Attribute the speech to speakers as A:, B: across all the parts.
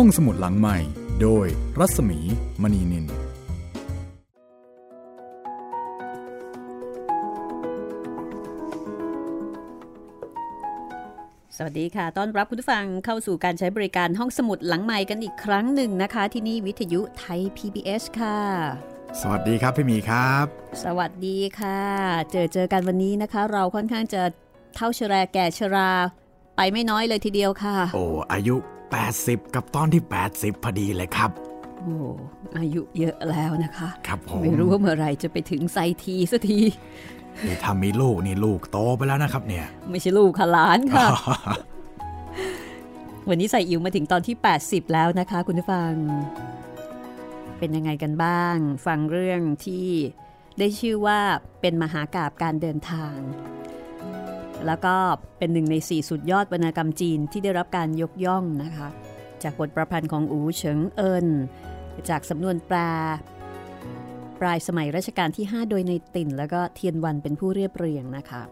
A: ห้องสมุดหลังใหม่ โดยรัศมีมณีนิน
B: สวัสดีค่ะ ต้อนรับคุณผู้ฟังเข้าสู่การใช้บริการห้องสมุดหลังใหม่กันอีกครั้งหนึ่งนะคะ ที่นี่วิทยุไทย PBS ค่ะ
A: สวัสดีครับพี่หมีครับ
B: สวัสดีค่ะ เจอเจอกันวันนี้นะคะ เราค่อนข้างจะเท่าชราแก่ชราไปไม่น้อยเลยทีเดียวค่ะ
A: โอ้อายุ 80 กับตอนที่ 80 พอดีเลยครับ
B: โอ้อายุเยอะแล้วนะคะ
A: ครับผม
B: ไม่รู้ว่าเมื่อไหร่จะไปถึงไซทีสักที
A: นี่ถ้ามีลูกนี่ลูกโตไปแล้วนะครับเนี่ย
B: ไม่ใช่ลูกค่ะหลานค่ะ วันนี้ใส่อิวมาถึงตอนที่ 80 แล้วนะคะ คุณผู้ฟัง เป็นยังไงกันบ้าง ฟังเรื่องที่ได้ชื่อว่าเป็นมหากาบการเดินทาง แล้วก็เป็นหนึ่งในสี่สุดยอดวรรณกรรมจีนที่ได้รับการยกย่องนะคะ จากบทประพันธ์ของอูเฉิงเอินจากสำนวนแปลปลายสมัยรัชกาลที่ 5 โดยในติ่น แล้วก็เทียนวันเป็นผู้เรียบเรียงนะคะ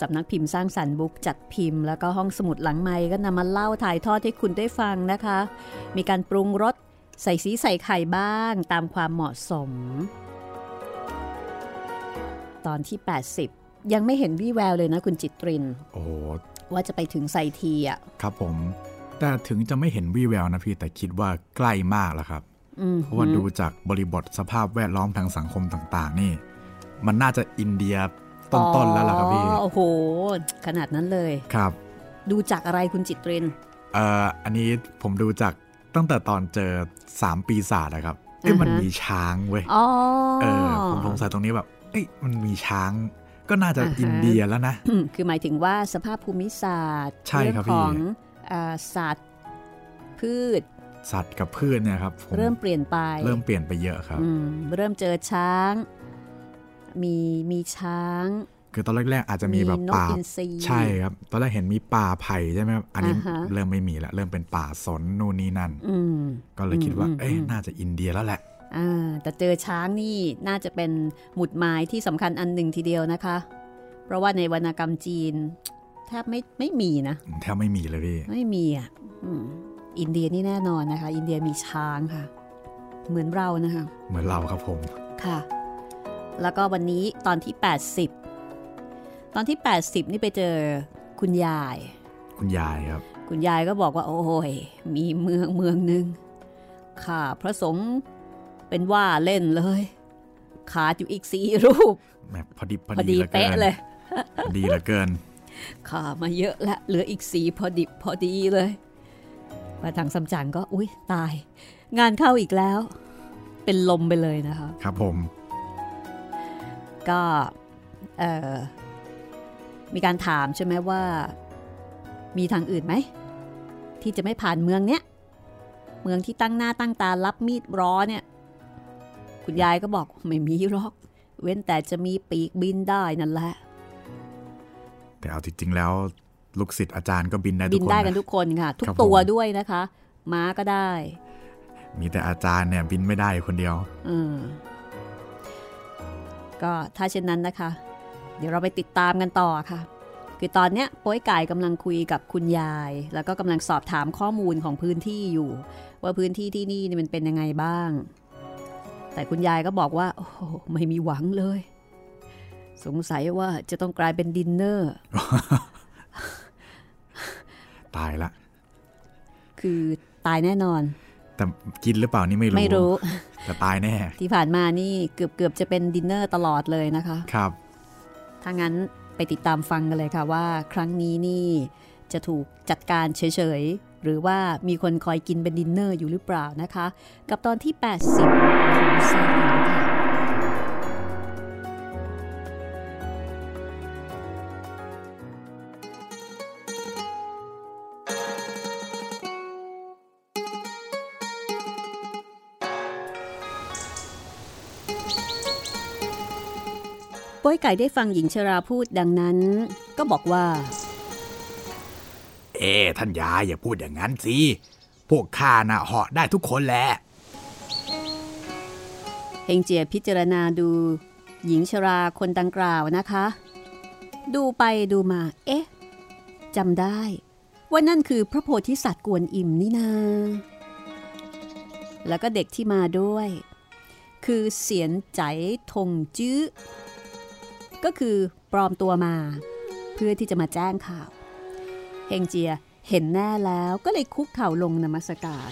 B: สำนักพิมพ์สร้างสรรค์บุ๊กจัดพิมพ์ แล้วก็ห้องสมุดหลังไม้ก็นำมาเล่าถ่ายทอดให้คุณได้ฟังนะคะ มีการปรุงรสใส่สีใส่ไข่บ้างตามความเหมาะสม ตอนที่ 80 ยังไม่เห็นวี่แววเลยนะคุณจิตริน
A: โอ้โห
B: ว่าจะไปถึงไซทีอะ
A: ครับผม แต่ถึงจะไม่เห็นวี่แววนะพี่แต่คิดว่าใกล้มากแล้วครับ
B: อืม
A: เพราะว่าดูจากบริบทสภาพแวดล้อมทางสังคมต่างๆ นี่ มันน่าจะอินเดียต้นๆแล้วล่ะครับพี่
B: อ๋อโอ้โห ขนาดนั้นเลย
A: ครับ
B: ดูจากอะไรคุณจิตริน
A: เอ่ออันนี้ผมดูจากตั้งแต่ตอนเจอสามปีศาจนะครับเอ้ย
B: อ่าฮะ
A: มันมีช้างเว้ย
B: อ๋อ
A: เออผมสงสัยตรงนี้แบบเอ้ยมันมีช้าง ก็น่าจะอินเดียแล้วนะ
B: อืมคือหมายถึงว่าสภาพภูมิศาสตร์
A: ใช่ครับ
B: เรื่องของ
A: พี่
B: อ่าสัตว์พืช
A: สัตว์กับพืชเนี่ยครับผม
B: เริ่มเปลี่ยนไป
A: เริ่มเปลี่ยนไปเยอะครับ
B: อืมเริ่มเจอช้าง มีมีช้าง
A: คือตอนแรกๆอาจจะมีแบบ
B: นก
A: ป่า
B: อินทรี
A: ใช่ครับ ตอนแรกเห็นมีป่าไผ่ใช่ไหมครับอันนี้
B: อ่าฮะ
A: เริ่มไม่มีแล้วเริ่มเป็นป่าสนนู่นนี่นั่น
B: อืม
A: ก็เลยคิดว่า
B: อืม
A: เอ้ย
B: อืม
A: น่าจะอินเดียแล้วแหละ
B: อ่า แต่เจอช้างนี่น่าจะเป็นหมุดหมายที่สำคัญอันหนึ่งทีเดียวนะคะ เพราะว่าในวรรณกรรมจีน แทบไม่ไม่มีนะ
A: แทบไม่มีเลยพี่
B: ไม่มีอะอืมอินเดียนี่แน่นอนนะคะ อินเดียมีช้างค่ะ เหมือนเรานะคะ
A: เหมือนเราครับผม
B: ค่ะ แล้วก็วันนี้ตอนที่ 80 ตอนที่ 80 นี่ไปเจอคุณยาย
A: คุณยายครับ
B: คุณยายก็บอกว่า โอ้ยมีเมืองเมืองหนึ่งข้าพระสงฆ์ เป็นว่าเล่นเลย ขาดอยู่อีกสี่รูป
A: แหมพอดีพอ
B: พอ
A: ดี
B: ดี
A: หลือกิน
B: เป๊ะเลย
A: พอดีเหลือเกิน
B: ขามาเยอะและเหลืออีกสีพอดิบพอดีเลยมาทางสำจังก็อุ้ยตาย งานเข้าอีกแล้ว เป็นลมไปเลยนะคะ
A: ครับผม
B: ก็เอ่อมีการถามใช่ไหมว่า มีทางอื่นไหม ที่จะไม่ผ่านเมืองเนี้ย เมืองที่ตั้งหน้าตั้งตารับมีดร้อเนี่ย คุณยายก็บอกไม่มีหรอก เว้นแต่จะมีปีกบินได้นั่นแหละ
A: แต่เอาจริงๆแล้วลูกศิษย์อาจารย์ก็บินได้ทุ
B: บิ
A: ก
B: น
A: คน
B: ได้กัน
A: นะ
B: ทุกคนค่ะ ทุก
A: ครับผม
B: ตัวด้วยนะคะ ม้าก็ได้
A: มีแต่อาจารย์เนี่ยบินไม่ได้คนเดียว
B: อืมก็ถ้าเช่นนั้นนะคะ เดี๋ยวเราไปติดตามกันต่อค่ะ คือตอนเนี้ยโป้ยไก่กำลังคุยกับคุณยาย แล้วก็กำลังสอบถามข้อมูลของพื้นที่อยู่ ว่าพื้นที่ที่นี่นี่มันเป็นยังไงบ้าง แต่คุณยายก็บอกว่า โอ้โหไม่มีหวังเลย สงสัยว่าจะต้องกลายเป็นดินเนอร์
A: ตายละ
B: คือตายแน่นอน
A: แต่กินหรือเปล่านี่ไม่รู้
B: ไม่รู้
A: แต่ตายแน่
B: ที่ผ่านมานี่เกือบเกือบจะเป็นดินเนอร์ตลอดเลยนะคะ
A: ครับ
B: ถ้างั้นไปติดตามฟังกันเลยค่ะว่า ครั้งนี้นี่จะถูกจัดการเฉยๆ หรือว่ามีคนคอยกินเป็นดินเนอร์อยู่หรือเปล่านะคะ กับตอนที่ 80 ของไซอิ๋วค่ะป้ยไก่ได้ฟังหญิงชราพูดดังนั้น ก็บอกว่า
A: เอ๊ท่านยายอย่าพูดอย่างนั้นสิ พวกข้าน่ะเหาะได้ทุกคนแหละ
B: เฮงเจียพิจารณาดู หญิงชราคนดังกล่าวนะคะ ดูไปดูมา เอ๊ะจำได้ว่านั่นคือพระโพธิสัตว์กวนอิมนี่นา แล้วก็เด็กที่มาด้วย คือเสียนใจทงจื้อ ก็คือปลอมตัวมา เพื่อที่จะมาแจ้งข่าว เฮงเจียเห็นแน่แล้วก็เลยคุกเข่าลงนมัสการ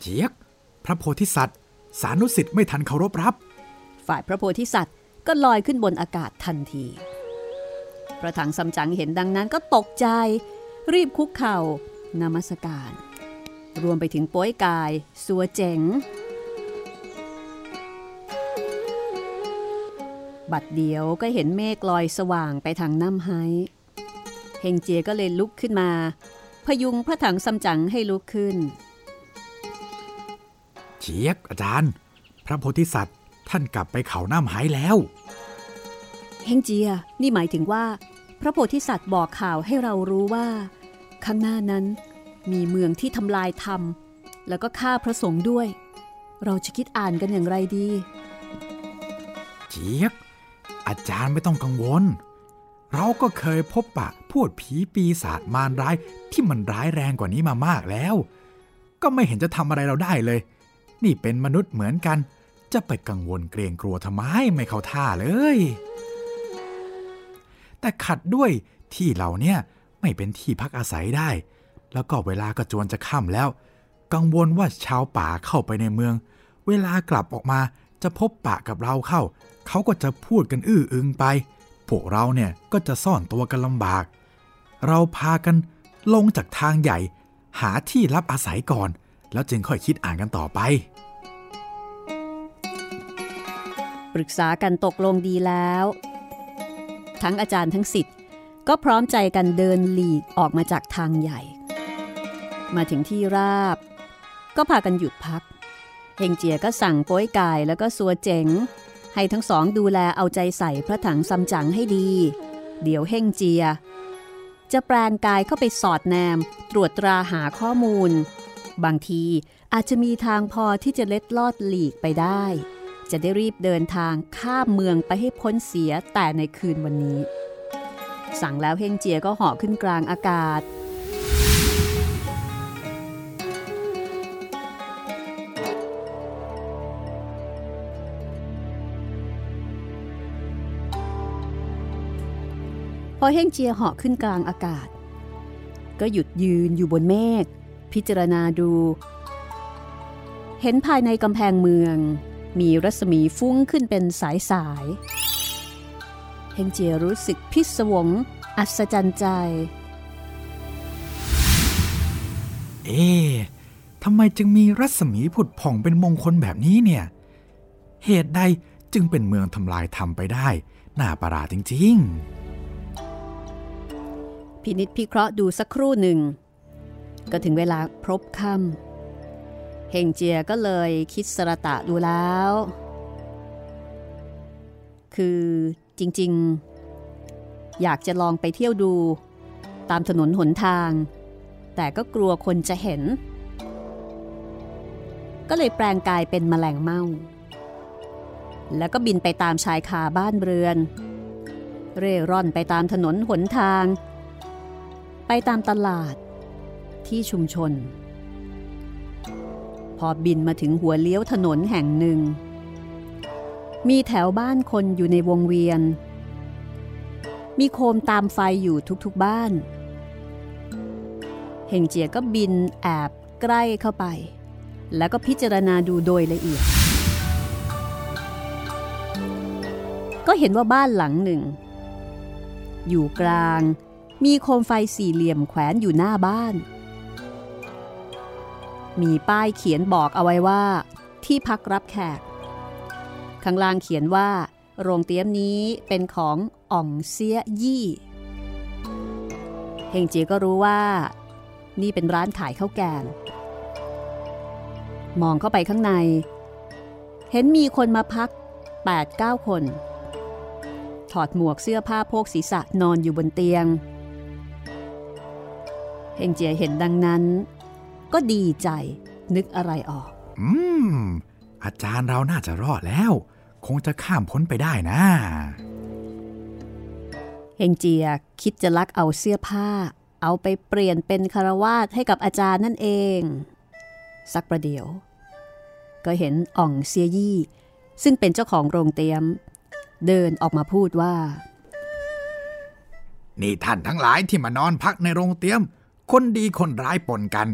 A: เจียก พระโพธิสัตว์ สานุสิทธิ์ไม่ทันเคารพรับ
B: ฝ่ายพระโพธิสัตว์ก็ลอยขึ้นบนอากาศทันที พระถังซัมจั๋งเห็นดังนั้นก็ตกใจ รีบคุกเข่านมัสการ รวมไปถึงโป้ยกายสัวเจ๋ง บัดเดียวก็เห็นเมฆลอยสว่างไปทางน้ำไฮ เฮงเจียก็เลยลุกขึ้นมา พยุงพระถังซัมจั๋งให้ลุกขึ้น
A: เจียกอาจารย์ พระโพธิสัตว์ท่านกลับไปเขาน้ำหายแล้ว
B: เฮงเจียนี่หมายถึงว่า พระโพธิสัตว์บอกข่าวให้เรารู้ว่า ข้างหน้านั้นมีเมืองที่ทำลายธรรม แล้วก็ฆ่าพระสงฆ์ด้วย เราจะคิดอ่านกันอย่างไรดี
A: เจี๊ยบอาจารย์ไม่ต้องกังวล เราก็เคยพบปะพูดผีปีศาจมารร้ายที่มันร้ายแรงกว่านี้มามากแล้ว ก็ไม่เห็นจะทำอะไรเราได้เลย นี่เป็นมนุษย์เหมือนกัน จะไปกังวลเกรงกลัวทำไมไม่เข้าท่าเลย แต่ขัดด้วยที่เราเนี่ยไม่เป็นที่พักอาศัยได้ แล้วก็เวลาก็จวนจะค่ำแล้ว กังวลว่าชาวป่าเข้าไปในเมือง เวลากลับออกมาจะพบปะกับเราเข้า เขาก็จะพูดกันอื้ออึงไป พวกเราเนี่ยก็จะซ่อนตัวกันลำบาก เราพากันลงจากทางใหญ่ หาที่รับอาศัยก่อน แล้วจึงค่อยคิดอ่านกันต่อไป
B: ปรึกษากันตกลงดีแล้ว ทั้งอาจารย์ทั้งสิทธิ์ก็พร้อมใจกันเดินหลีกออกมาจากทางใหญ่ มาถึงที่ราบ ก็พากันหยุดพักเฮงเจียก็สั่งป้ยกายแล้วก็สัวเจ๋ง ให้ทั้งสองดูแลเอาใจใส่พระถังซัมจั๋งให้ดี เดี๋ยวเฮงเจีย จะแปลงกายเข้าไปสอดแนม ตรวจตราหาข้อมูล บางทีอาจจะมีทางพอที่จะเล็ดลอดหลีกไปได้ จะได้รีบเดินทางข้ามเมืองไปให้พ้นเสียแต่ในคืนวันนี้ สั่งแล้วเฮงเจียก็เหาะขึ้นกลางอากาศ พอเฮงเจียเหาะขึ้นกลางอากาศ ก็หยุดยืนอยู่บนเมฆพิจารณาดู เห็นภายในกำแพงเมือง มีรัศมีฟุ้งขึ้นเป็นสายสายเฮงเจียรู้สึกพิศวง อัศจรรย์ใจ
A: เอ๊ทำไมจึงมีรัศมีผุดผ่องเป็นมงคลแบบนี้เนี่ย เหตุใดจึงเป็นเมืองทำลายทำไปได้ น่าประหลาดจริง
B: พินิษพิเคราะห์ดูสักครู่หนึ่ง ก็ถึงเวลาพบค่ำเฮงเจียก็เลยคิดสระตะดูแล้ว คือจริงๆ อยากจะลองไปเที่ยวดูตามถนนหนทาง แต่ก็กลัวคนจะเห็น ก็เลยแปลงกายเป็นแมลงเม่า แล้วก็บินไปตามชายคาบ้านเรือน เร่ร่อนไปตามถนนหนทาง ไปตามตลาด ที่ชุมชน พอบินมาถึงหัวเลี้ยวถนนแห่งหนึ่ง มีแถวบ้านคนอยู่ในวงเวียน มีโคมตามไฟอยู่ทุกๆบ้าน เฮงเจียก็บินแอบใกล้เข้าไป แล้วก็พิจารณาดูโดยละเอียด ก็เห็นว่าบ้านหลังหนึ่ง อยู่กลาง มีโคมไฟสี่เหลี่ยมแขวนอยู่หน้าบ้าน มีป้ายเขียนบอกเอาไว้ว่า ที่พักรับแขก ข้างล่างเขียนว่า โรงเตี้ยมนี้เป็นของอ่องเสียยี่เฮงเจียก็รู้ว่า นี่เป็นร้านขายข้าวแกง มองเข้าไปข้างใน เห็นมีคนมาพัก 8-9 คน ถอดหมวกเสื้อผ้าโพกศีรษะนอนอยู่บนเตียง เฮงเจียเห็นดังนั้น ก็ดีใจนึกอะไรออก
A: ๆอืม อาจารย์เราน่าจะรอดแล้ว คงจะข้ามพ้นไปได้นะ
B: เฮงเจียคิดจะลักเอาเสื้อผ้า เอาไปเปลี่ยนเป็นคารวาสให้กับอาจารย์นั่นเอง สักประเดี๋ยว ก็เห็นอ่องเซียยี่ ซึ่งเป็นเจ้าของโรงเตียม เดินออกมาพูดว่า
A: นี่ท่านทั้งหลายที่มานอนพักในโรงเตียม คนดีคนร้ายปนกัน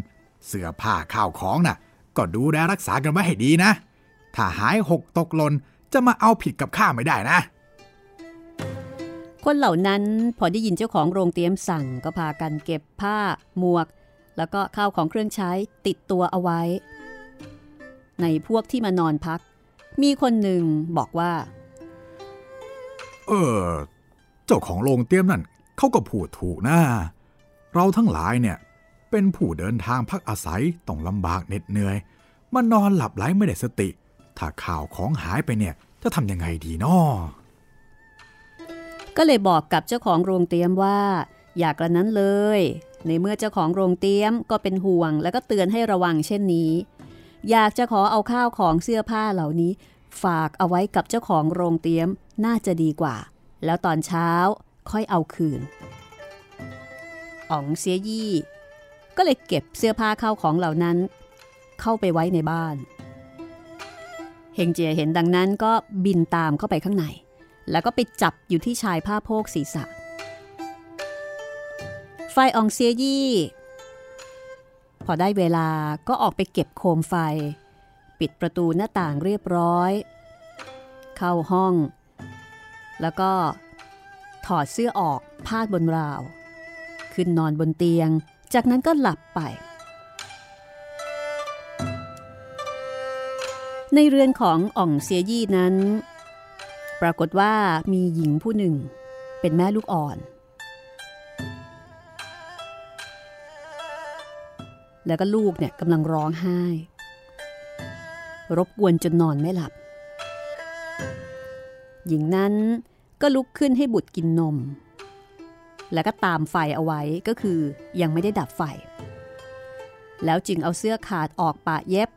A: เสื้อผ้าข้าวของน่ะ ก็ดูแลรักษากันไว้ให้ดีนะ ถ้าหายหกตกหล่นจะมาเอาผิดกับข้าไม่ได้นะ
B: คนเหล่านั้นพอได้ยินเจ้าของโรงเตรียมสั่งก็พากันเก็บผ้า หมวก แล้วก็ข้าวของเครื่องใช้ติดตัวเอาไว้ ในพวกที่มานอนพัก มีคนหนึ่งบอกว่า
A: เออ เจ้าของโรงเตียมนั่นเขาก็พูดถูกนะ เราทั้งหลายเนี่ยเป็นผู้เดินทางพักอาศัยต้องลำบากเหน็ดเหนื่อยมานอนหลับไหลไม่ได้สติ ถ้าข่าวของหายไปเนี่ยจะทำยังไงดีนาะ
B: ก็เลยบอกกับเจ้าของโรงเตียมว่า อย่ากระนั้นเลย ในเมื่อเจ้าของโรงเตียมก็เป็นห่วง แล้วก็เตือนให้ระวังเช่นนี้ อยากจะขอเอาข้าวของเสื้อผ้าเหล่านี้ ฝากเอาไว้กับเจ้าของโรงเตียมน่าจะดีกว่า แล้วตอนเช้าค่อยเอาคืน อ๋องเสียยี่ ก็เลยเก็บเสื้อผ้าเข้าของเหล่านั้น เข้าไปไว้ในบ้าน เฮงเจียเห็นดังนั้นก็บินตามเข้าไปข้างใน แล้วก็ไปจับอยู่ที่ชายผ้าโพกศีรษะไฟอองเซียยี่ พอได้เวลาก็ออกไปเก็บโคมไฟ ปิดประตูหน้าต่างเรียบร้อย เข้าห้อง แล้วก็ถอดเสื้อออกพาดบนราว ขึ้นนอนบนเตียง จากนั้นก็หลับไป ในเรือนของอ่องเซียยี่นั้น ปรากฏว่ามีหญิงผู้หนึ่ง เป็นแม่ลูกอ่อน แล้วก็ลูกเนี่ยกำลังร้องไห้ รบกวนจนนอนไม่หลับ หญิงนั้นก็ลุกขึ้นให้บุตรกินนม แล้วก็ตามไฟเอาไว้ก็คือยังไม่ได้ดับไฟ แล้วจึงเอาเสื้อขาดออกปะเย็บ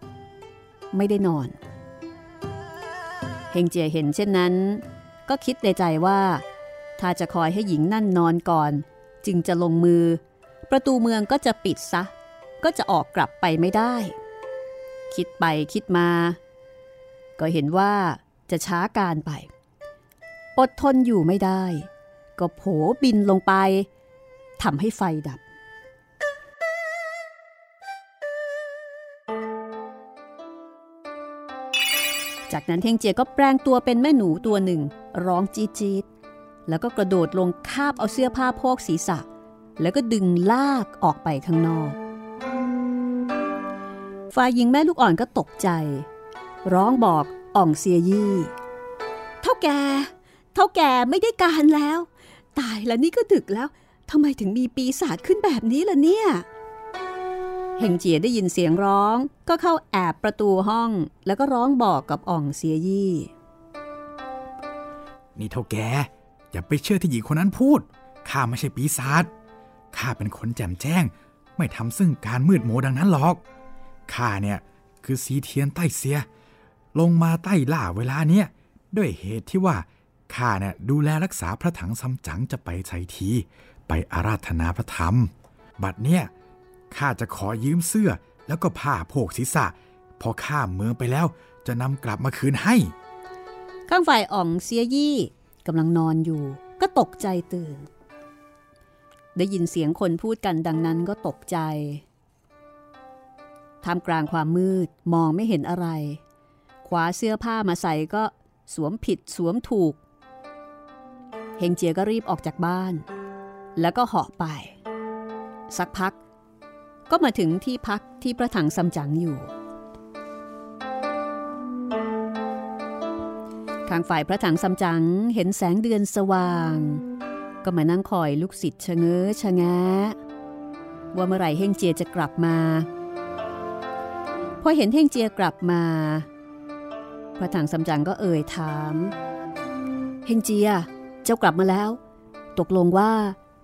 B: ไม่ได้นอน เฮงเจียเห็นเช่นนั้น ก็คิดในใจว่า ถ้าจะคอยให้หญิงนั่นนอนก่อน จึงจะลงมือ ประตูเมืองก็จะปิดซะ ก็จะออกกลับไปไม่ได้ คิดไปคิดมา ก็เห็นว่าจะช้าการไป อดทนอยู่ไม่ได้ ก็โผบินลงไปทำให้ไฟดับ จากนั้นเทงเจียก็แปลงตัวเป็นแม่หนูตัวหนึ่ง ร้องจี๊ดๆแล้วก็กระโดดลงคาบเอาเสื้อผ้าโพกศีรษะ แล้วก็ดึงลากออกไปข้างนอกฝ่ายหญิงแม่ลูกอ่อนก็ตกใจ ร้องบอกอ่องเซียยี่ เท่าแก เท่าแกไม่ได้การแล้ว ตายแล้วนี่ก็ดึกแล้วทำไมถึงมีปีศาจขึ้นแบบนี้ล่ะเนี่ยเฮงเจียได้ยินเสียงร้องก็เข้าแอบประตูห้อง แล้วก็ร้องบอกกับอ่องเสียยี่
A: นี่เท่าแก อย่าไปเชื่อที่หญิงคนนั้นพูด ข้าไม่ใช่ปีศาจข้าเป็นคนแจ่มแจ้ง ไม่ทำซึ่งการมืดโมดังนั้นหรอก ข้าเนี่ยคือสีเทียนใต้เสีย ลงมาใต้ล่าเวลาเนี้ยด้วยเหตุที่ว่า ข้าเนี่ยดูแลรักษาพระถังซัมจั๋งจะไปไชที ไปอาราธนาพระธรรม บัดเนี่ยข้าจะขอยืมเสื้อแล้วก็ผ้าโพกศีรษะ พอข้ามเมืองไปแล้วจะนำกลับมาคืนให้
B: ข้างฝ่ายอ่องเสียยี่กำลังนอนอยู่ ก็ตกใจตื่น ได้ยินเสียงคนพูดกันดังนั้นก็ตกใจท่ามกลางความมืดมองไม่เห็นอะไรคว้าเสื้อผ้ามาใส่ก็สวมผิดสวมถูก เฮงเจียก็รีบออกจากบ้าน แล้วก็เหาะไป สักพัก ก็มาถึงที่พักที่พระถังซัมจั๋งอยู่ข้างฝ่ายพระถังซัมจั๋งเห็นแสงเดือนสว่าง ก็มานั่งคอยลูกศิษย์ชะเง้อชะงะว่าเมื่อไหร่เฮงเจียจะกลับมาพอเห็นเฮงเจียกลับมา พระถังซัมจั๋งก็เอ่ยถาม เฮงเจีย เจ้ากลับมาแล้ว ตกลงว่า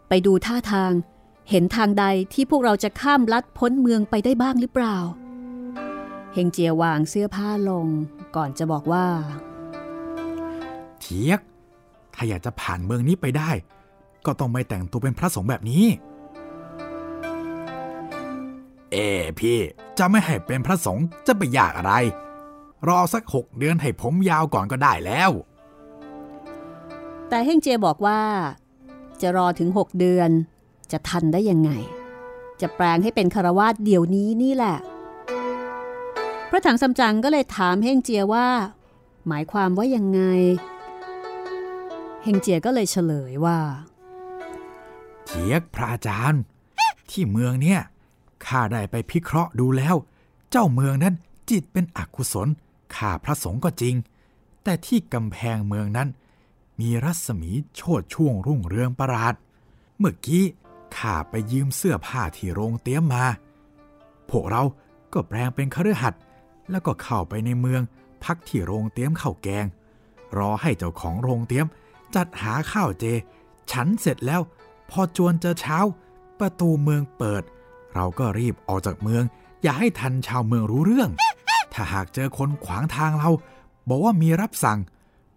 B: ไปดูท่าทาง เห็นทางใดที่พวกเราจะข้ามลัดพ้นเมืองไปได้บ้างหรือเปล่า เฮงเจียวางเสื้อผ้าลง ก่อนจะบอกว่า
A: เทียก ถ้าอยากจะผ่านเมืองนี้ไปได้ ก็ต้องไม่แต่งตัวเป็นพระสงฆ์แบบนี้ เอพี่จะไม่ให้เป็นพระสงฆ์จะไปยากอะไร รอสักหกเดือนให้ผมยาวก่อนก็ได้แล้ว
B: แต่เฮงเจียบอกว่า จะรอถึงหกเดือน จะทันได้ยังไง จะแปลงให้เป็นคารวาสเดี๋ยวนี้นี่แหละ พระถังซัมจั๋งก็เลยถามเฮงเจียว่า หมายความว่ายังไง เฮงเจียก็เลยเฉลยว่า
A: เทียกพระอาจารย์ ที่เมืองเนี่ยข้าได้ไปพิเคราะห์ดูแล้ว เจ้าเมืองนั้นจิตเป็นอกุศลข้าพระสงฆ์ก็จริง แต่ที่กำแพงเมืองนั้น มีรัศมีโชดช่วงรุ่งเรืองประหลาด เมื่อกี้ข้าไปยืมเสื้อผ้าที่โรงเตี้ยมมา พวกเราก็แปลงเป็นคฤหัสถ์แล้วก็เข้าไปในเมืองพักที่โรงเตี้ยมข้าวแกง รอให้เจ้าของโรงเตี้ยมจัดหาข้าวเจ ฉันเสร็จแล้ว พอจวนจะเช้า ประตูเมืองเปิด เราก็รีบออกจากเมือง อย่าให้ทันชาวเมืองรู้เรื่อง ถ้าหากเจอคนขวางทางเรา บอกว่ามีรับสั่ง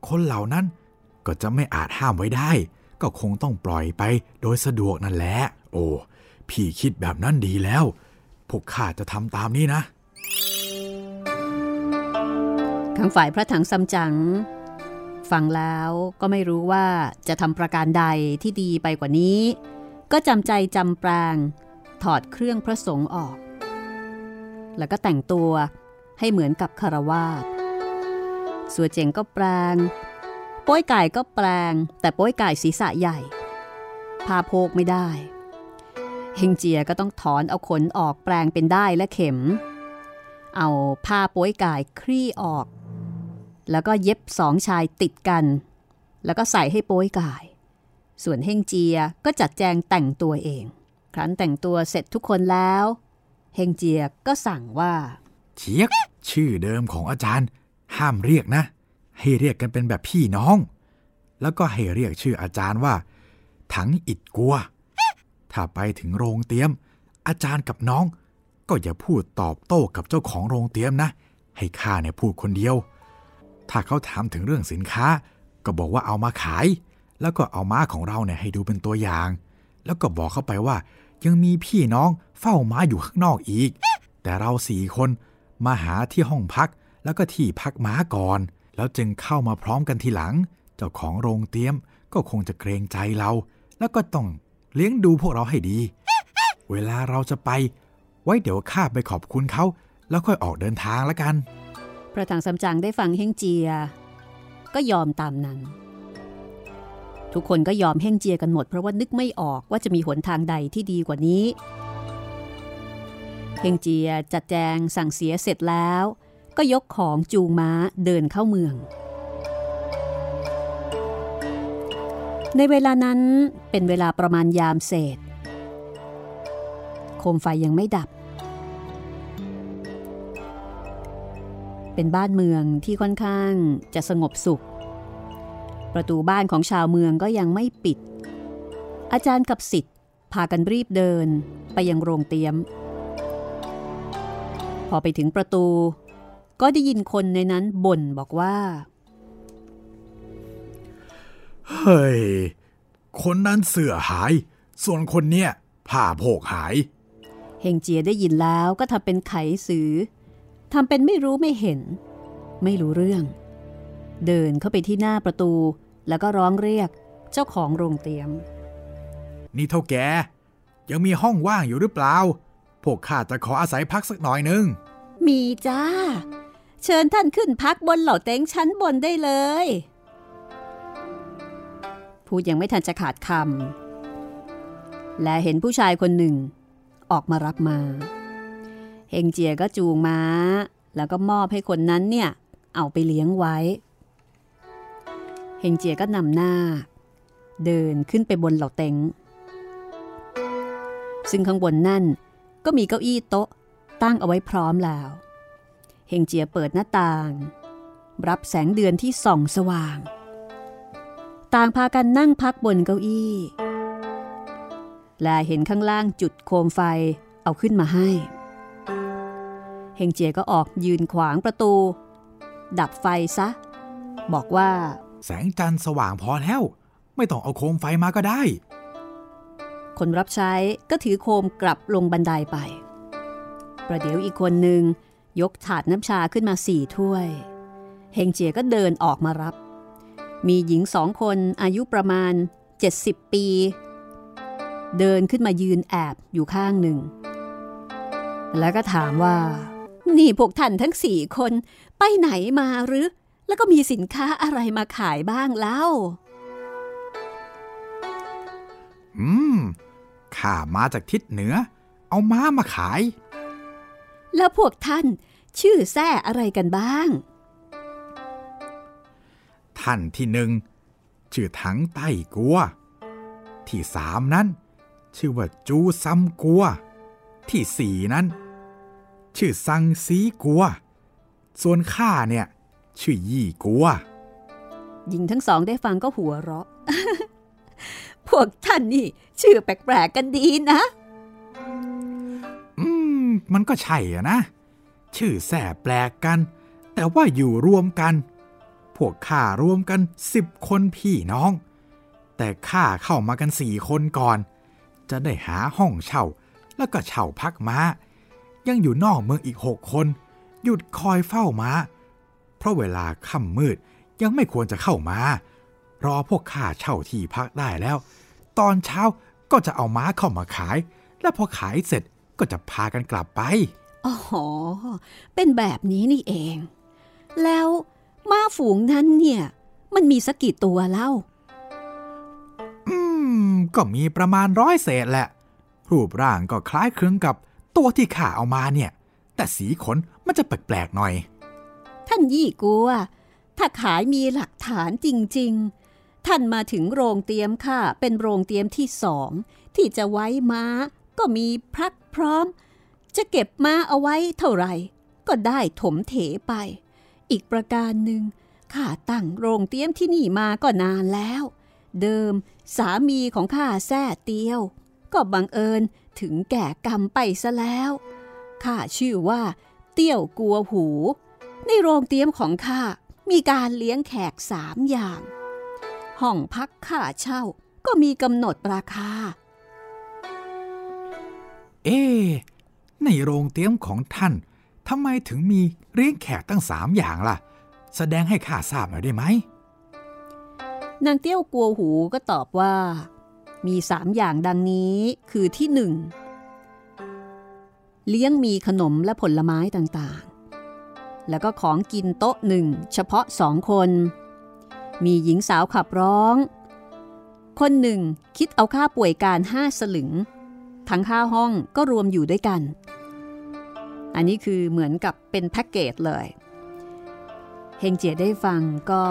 A: คนเหล่านั้น ก็จะไม่อาจห้ามไว้ได้ ก็คงต้องปล่อยไปโดยสะดวกนั่นแหละ โอ้ พี่คิดแบบนั้นดีแล้ว พวกข้าจะทำตามนี้นะ
B: ทางฝ่ายพระถังซัมจั๋งฟังแล้วก็ไม่รู้ว่าจะทำประการใดที่ดีไปกว่านี้ ก็จำใจจำแปลงถอดเครื่องพระสงฆ์ออก แล้วก็แต่งตัวให้เหมือนกับคารวาสสัวเจงก็แปลง ป้ยไก่ก็แปลง แต่โป้ยไก่ศีรษะใหญ่ พาโพกไม่ได้ เฮงเจียก็ต้องถอนเอาขนออกแปลงเป็นได้และเข็ม เอาผ้าป้ยไก่คลี่ออก แล้วก็เย็บสองชายติดกัน แล้วก็ใส่ให้ป้ยไก่ส่วนเฮงเจียก็จัดแจงแต่งตัวเอง ครั้นแต่งตัวเสร็จทุกคนแล้ว เฮงเจียก็สั่งว่า
A: เทียกชื่อเดิมของอาจารย์ ห้ามเรียกนะ ให้เรียกกันเป็นแบบพี่น้อง แล้วก็ให้เรียกชื่ออาจารย์ว่า ถังอิดกัว ถ้าไปถึงโรงเตียม อาจารย์กับน้อง ก็อย่าพูดตอบโต้กับเจ้าของโรงเตียมนะ ให้ข้าเนี่ยพูดคนเดียว ถ้าเขาถามถึงเรื่องสินค้า ก็บอกว่าเอามาขาย แล้วก็เอาม้าของเราเนี่ยให้ดูเป็นตัวอย่าง แล้วก็บอกเข้าไปว่า ยังมีพี่น้องเฝ้าม้าอยู่ข้างนอกอีก แต่เราสี่คนมาหาที่ห้องพักแล้วก็ที่พักม้าก่อน แล้วจึงเข้ามาพร้อมกันทีหลัง เจ้าของโรงเตรียมก็คงจะเกรงใจเรา แล้วก็ต้องเลี้ยงดูพวกเราให้ดี เวลาเราจะไป ไว้เดี๋ยวข้าไปขอบคุณเขา แล้วค่อยออกเดินทางล้วกัน
B: พระถังซัมจั๋งได้ฟังเฮงเจีย ก็ยอมตามนั้น ทุกคนก็ยอมเฮงเจียกันหมด เพราะว่านึกไม่ออกว่าจะมีหนทางใดที่ดีกว่านี้เฮงเจียจัดแจงสั่งเสียเสร็จแล้ว ก็ยกของจูงม้าเดินเข้าเมือง ในเวลานั้นเป็นเวลาประมาณยามเศษ โคมไฟยังไม่ดับ เป็นบ้านเมืองที่ค่อนข้างจะสงบสุข ประตูบ้านของชาวเมืองก็ยังไม่ปิด อาจารย์กับสิทธิ์พากันรีบเดินไปยังโรงเตียมพอไปถึงประตู ก็ได้ยินคนในนั้นบ่นบอกว่า
A: เฮ้ย คนนั้นเสื้อหาย ส่วนคนเนี้ยผ้าโพกหาย
B: เฮงเจียได้ยินแล้วก็ทำเป็นไขสือทำเป็นไม่รู้ไม่เห็น ไม่รู้เรื่อง เดินเข้าไปที่หน้าประตู แล้วก็ร้องเรียกเจ้าของโรงเตรียม
A: นี่เท่าแก ยังมีห้องว่างอยู่หรือเปล่า พวกข้าจะขออาศัยพักสักหน่อยนึง
B: มีจ้า เชิญท่านขึ้นพักบนเหล่าเต็งชั้นบนได้เลย พูดยังไม่ทันจะขาดคำและเห็นผู้ชายคนหนึ่ง ออกมารับมาเฮงเจียก็จูงม้า แล้วก็มอบให้คนนั้นเนี่ย เอาไปเลี้ยงไว้เฮงเจียก็นำหน้า เดินขึ้นไปบนเหล่าเต็ง ซึ่งข้างบนนั่นก็มีเก้าอี้โต๊ะตั้งเอาไว้พร้อมแล้ว เฮงเจียเปิดหน้าต่าง รับแสงเดือนที่ส่องสว่าง ต่างพากันนั่งพักบนเก้าอี้ และเห็นข้างล่างจุดโคมไฟเอาขึ้นมาให้ เฮงเจียก็ออกยืนขวางประตู ดับไฟซะ บอกว่า
A: แสงจันทร์สว่างพอแล้ว ไม่ต้องเอาโคมไฟมาก็ได้
B: คนรับใช้ก็ถือโคมกลับลงบันไดไป ประเดี๋ยวอีกคนหนึ่ง ยกถาดน้ำชาขึ้นมาสี่ถ้วย เฮงเจียก็เดินออกมารับ มีหญิงสองคนอายุประมาณ 70 ปี เดินขึ้นมายืนแอบอยู่ข้างหนึ่ง แล้วก็ถามว่า นี่พวกท่านทั้งสี่คนไปไหนมาหรือ แล้วก็มีสินค้าอะไรมาขายบ้างเล่า
A: อืม ข้ามาจากทิศเหนือ เอาม้ามาขาย
B: แล้วพวกท่านชื่อแท้อะไรกันบ้าง
A: ท่านที่หนึ่งชื่อถังไต้กัว ที่สามนั้น ชื่อว่าจูซัมกัว ที่สี่นั้น ชื่อซังซีกัว ส่วนข้าเนี่ย ชื่อยี่กัว
B: หญิงทั้งสองได้ฟังก็หัวเราะ พวกท่านนี่ ชื่อแปลกๆกันดีนะ
A: อื มันก็ใช่อะนะ ชื่อแส่แปลกกัน แต่ว่าอยู่รวมกัน พวกข้ารวมกันสิบคนพี่น้อง แต่ข้าเข้ามากันสี่คนก่อน จะได้หาห้องเช่า แล้วก็เช่าพักม้า ยังอยู่นอกเมืองอีกหกคน หยุดคอยเฝ้าม้า เพราะเวลาค่ำมืดยังไม่ควรจะเข้ามา รอพวกข้าเช่าที่พักได้แล้ว ตอนเช้าก็จะเอาม้าเข้ามาขาย และพอขายเสร็จ ก็จะพากันกลับไป
B: อ๋อ เป็นแบบนี้นี่เอง แล้วม้าฝูงนั้นเนี่ย มันมีสักกี่ตัวเล่า
A: อืม ก็มีประมาณร้อยเศษแหละ รูปร่างก็คล้ายคลึงกับตัวที่ข้าเอามาเนี่ย แต่สีขนมันจะแปลกๆหน่อย
B: ท่านยี่กัว ถ้าขายมีหลักฐานจริง ๆ ท่านมาถึงโรงเตรียมค่ะ เป็นโรงเตรียมที่สองที่จะไว้ม้าก็มีพรัก พร้อม จะเก็บม้าเอาไว้เท่าไหร่ก็ได้ถมเถไป อีกประการหนึ่งข้าตั้งโรงเตรียมที่นี่มาก็นานแล้ว เดิมสามีของข้าแท้เตียว ก็บังเอิญถึงแก่กรรมไปซะแล้วข้าชื่อว่า เตี้ยวกัวหู ในโรงเตรียมของข้ามีการเลี้ยงแขกสามอย่าง ห้องพักค่าเช่าก็มีกำหนดราคา
A: เอ๊ในโรงเตรียมของท่านทำไมถึงมีเลี้ยงแขกตั้งสามอย่างล่ะ แสดงให้ข้าทราบหน่อยได้ไหม
B: นางเตี้ยวกัวหูก็ตอบว่า มีสามอย่างดังนี้คือที่หนึ่งเลี้ยงมีขนมและผลไม้ต่างๆ แล้วก็ของกินโต๊ะหนึ่งเฉพาะสองคน มีหญิงสาวขับร้อง คนหนึ่งคิดเอาค่าป่วยการห้าสลึง ทั้งค่าห้องก็รวมอยู่ด้วยกัน อันนี้คือเหมือนกับเป็นแพ็กเกจเลย เฮงเจียได้ฟังก็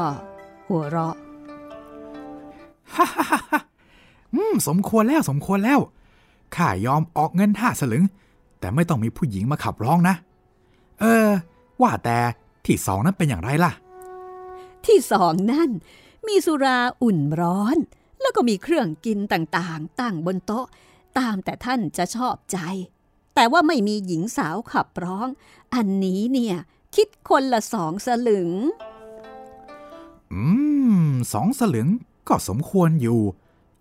B: หัวเราะ
A: ฮ่าฮ่าฮ่าฮ่าอืมสมควรแล้วสมควรแล้ว ข้ายอมออกเงินห้าสลึง แต่ไม่ต้องมีผู้หญิงมาขับร้องนะ เออ ว่าแต่ที่สองนั้นเป็นอย่างไรล่ะ
B: ที่สองนั่น มีสุราอุ่นร้อน แล้วก็มีเครื่องกินต่างๆ ตั้งบนโต๊ะ ตามแต่ท่านจะชอบใจ แต่ว่าไม่มีหญิงสาวขับร้อง อันนี้เนี่ย คิดคนละสองสลึง
A: อืม สองสลึงก็สมควรอยู่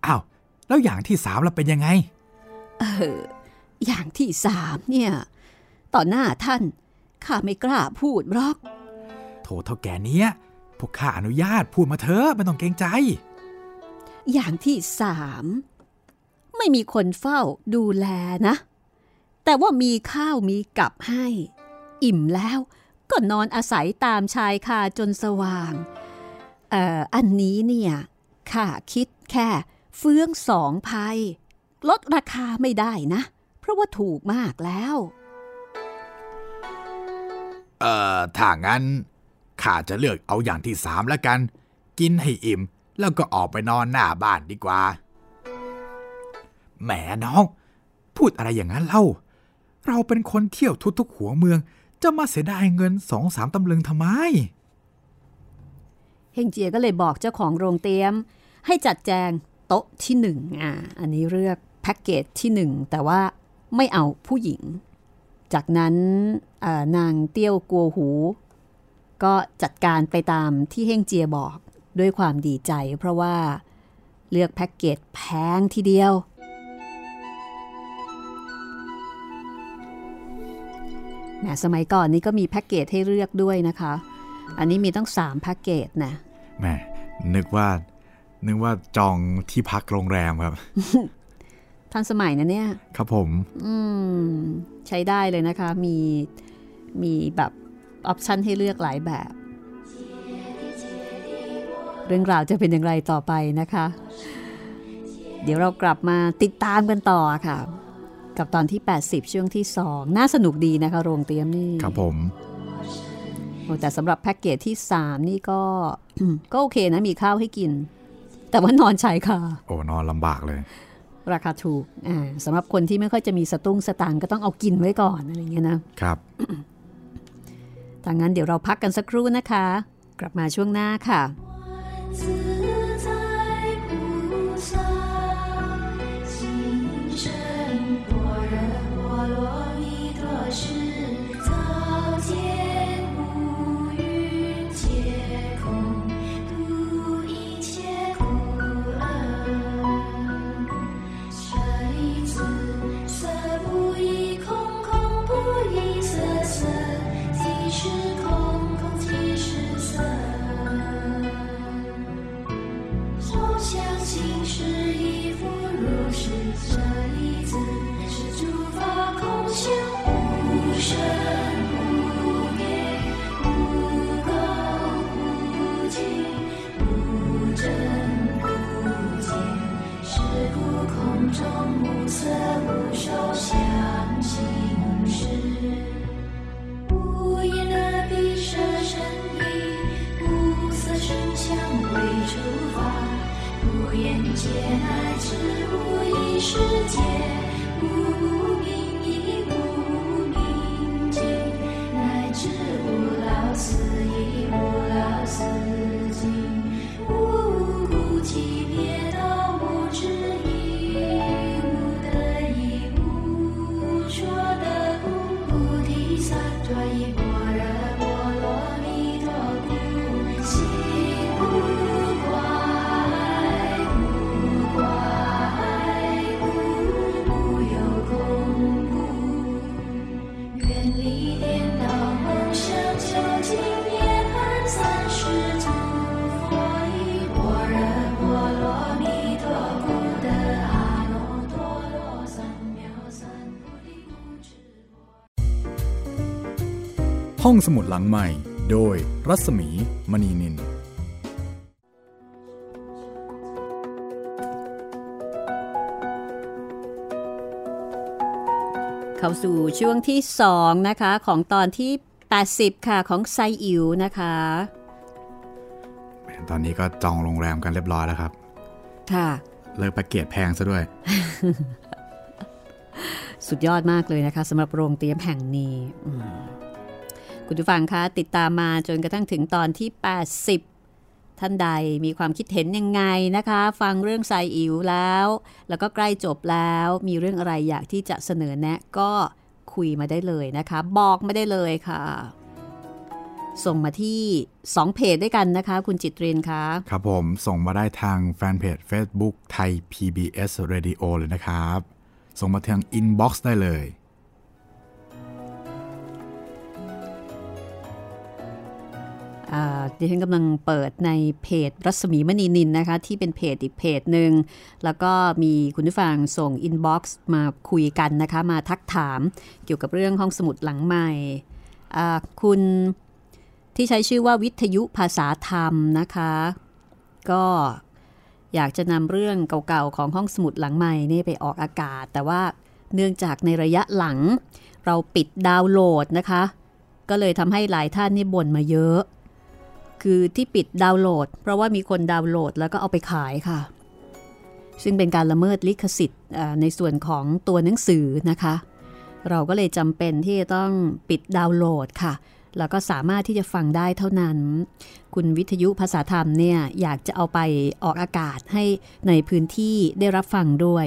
A: อ้าว แล้วอย่างที่สามล่ะเป็นยังไง
B: เออ อย่างที่สามเนี่ย ต่อหน้าท่าน ข้าไม่กล้าพูดหรอก
A: โถเท่าแก่เนี้ย พวกข้าอนุญาตพูดมาเถอะไม่ต้องเกรงใจ
B: อย่างที่สาม ไม่มีคนเฝ้าดูแลนะ แต่ว่ามีข้าวมีกับให้ อิ่มแล้วก็นอนอาศัยตามชายคาจนสว่างเอ่ออันนี้เนี่ยข้าคิดแค่เฟื้องสองภัย ลดราคาไม่ได้นะ เพราะว่าถูกมากแล้ว
A: เอ่อถ้างั้นข้าจะเลือกเอาอย่างที่สามแล้วกัน กินให้อิ่มแล้วก็ออกไปนอนหน้าบ้านดีกว่า แหมน้อง พูดอะไรอย่างนั้นเล่า เราเป็นคนเที่ยวทุกๆหัวเมือง จะมาเสียดายเงินสองสามตำลึงทำไม
B: เฮงเจียก็เลยบอกเจ้าของโรงเตรียม ให้จัดแจงโต๊ะที่หนึ่งอ่าอันนี้เลือกแพ็กเกจที่หนึ่งแต่ว่าไม่เอาผู้หญิง จากนั้นนางเตี้ยวกัวหู ก็จัดการไปตามที่เฮงเจียบอกด้วยความดีใจ เพราะว่าเลือกแพ็กเกจแพงทีเดียว แหมสมัยก่อนนี้ก็มีแพ็กเกจให้เลือกด้วยนะคะ อันนี้มีตั้ง3แพ็กเกจนะ
C: แหมนึกว่า นึกว่าจองที่พักโรงแรมครับ
B: ทันสมัยนะเนี่ย
C: ครับผม
B: อืม ใช้ได้เลยนะคะ มี มีแบบออปชันให้เลือกหลายแบบ เรื่องราวจะเป็นอย่างไรต่อไปนะคะ เดี๋ยวเรากลับมาติดตามกันต่อค่ะ กับตอนที่ 80 ช่วงที่ 2 น่าสนุกดีนะคะ โรงเตรียมนี่
C: ครับผม
B: แต่สำหรับแพ็กเกจที่ 3 นี่ก็ก็โอเคนะ มีข้าวให้กิน แต่ว่านอนชายคา
C: โอ้ นอนลำบากเลย
B: ราคาถูกอ่าสำหรับคนที่ไม่ค่อยจะมีสตุ้งสตางก็ต้องเอากินไว้ก่อนอะไรเงี้ยนะ
C: ครับ
B: ถ้างั้นเดี๋ยวเราพักกันสักครู่นะคะ กลับมาช่วงหน้าค่ะ
C: 无眼界，乃至无意识界，无明。 องสมุดหลังใหม่ โดยรัศมีมณีนิน
B: เข้าสู่ช่วงที่สองนะคะ ของตอนที่ 80 ค่ะของไซอิ๋วนะคะ
C: ตอนนี้ก็จองโรงแรมกันเรียบร้อยแล้วครับ
B: ค่ะ
C: เลิกแพ็กเกจแพงซะด้วย
B: สุดยอดมากเลยนะคะสำหรับโรงเตรียมแห่งนี้ คุณผู้ฟังคะติดตามมาจนกระทั่งถึงตอนที่ 80 ท่านใดมีความคิดเห็นยังไงนะคะ ฟังเรื่องไซอิ๋วแล้ว แล้วก็ใกล้จบแล้วมีเรื่องอะไรอยากที่จะเสนอแนะก็คุยมาได้เลยนะคะ บอกไม่ได้เลยค่ะ ส่งมาที่ 2 เพจด้วยกันนะคะ คุณจิตเรนคะ
C: ครับผมส่งมาได้ทางแฟนเพจ Facebook ไทย PBS Radio เลยนะครับ ส่งมาทาง inbox ได้เลย
B: ดิฉันกำลังเปิดในเพจรัศมีมณีนินนะคะ ที่เป็นเพจอีกเพจหนึ่ง แล้วก็มีคุณผู้ฟังส่ง inbox มาคุยกันนะคะ มาทักถามเกี่ยวกับเรื่องห้องสมุดหลังไมค์ คุณที่ใช้ชื่อว่าวิทยุภาษาธรรมนะคะ ก็อยากจะนำเรื่องเก่าๆของห้องสมุดหลังใหม่นี่ไปออกอากาศ แต่ว่าเนื่องจากในระยะหลัง เราปิดดาวน์โหลดนะคะ ก็เลยทำให้หลายท่านนี่บ่นมาเยอะ คือที่ปิดดาวน์โหลด เพราะว่ามีคนดาวน์โหลดแล้วก็เอาไปขายค่ะ ซึ่งเป็นการละเมิดลิขสิทธิ์ในส่วนของตัวหนังสือนะคะ เราก็เลยจำเป็นที่จะต้องปิดดาวน์โหลดค่ะ แล้วก็สามารถที่จะฟังได้เท่านั้น คุณวิทยุภาษาธรรมเนี่ยอยากจะเอาไปออกอากาศให้ในพื้นที่ได้รับฟังด้วย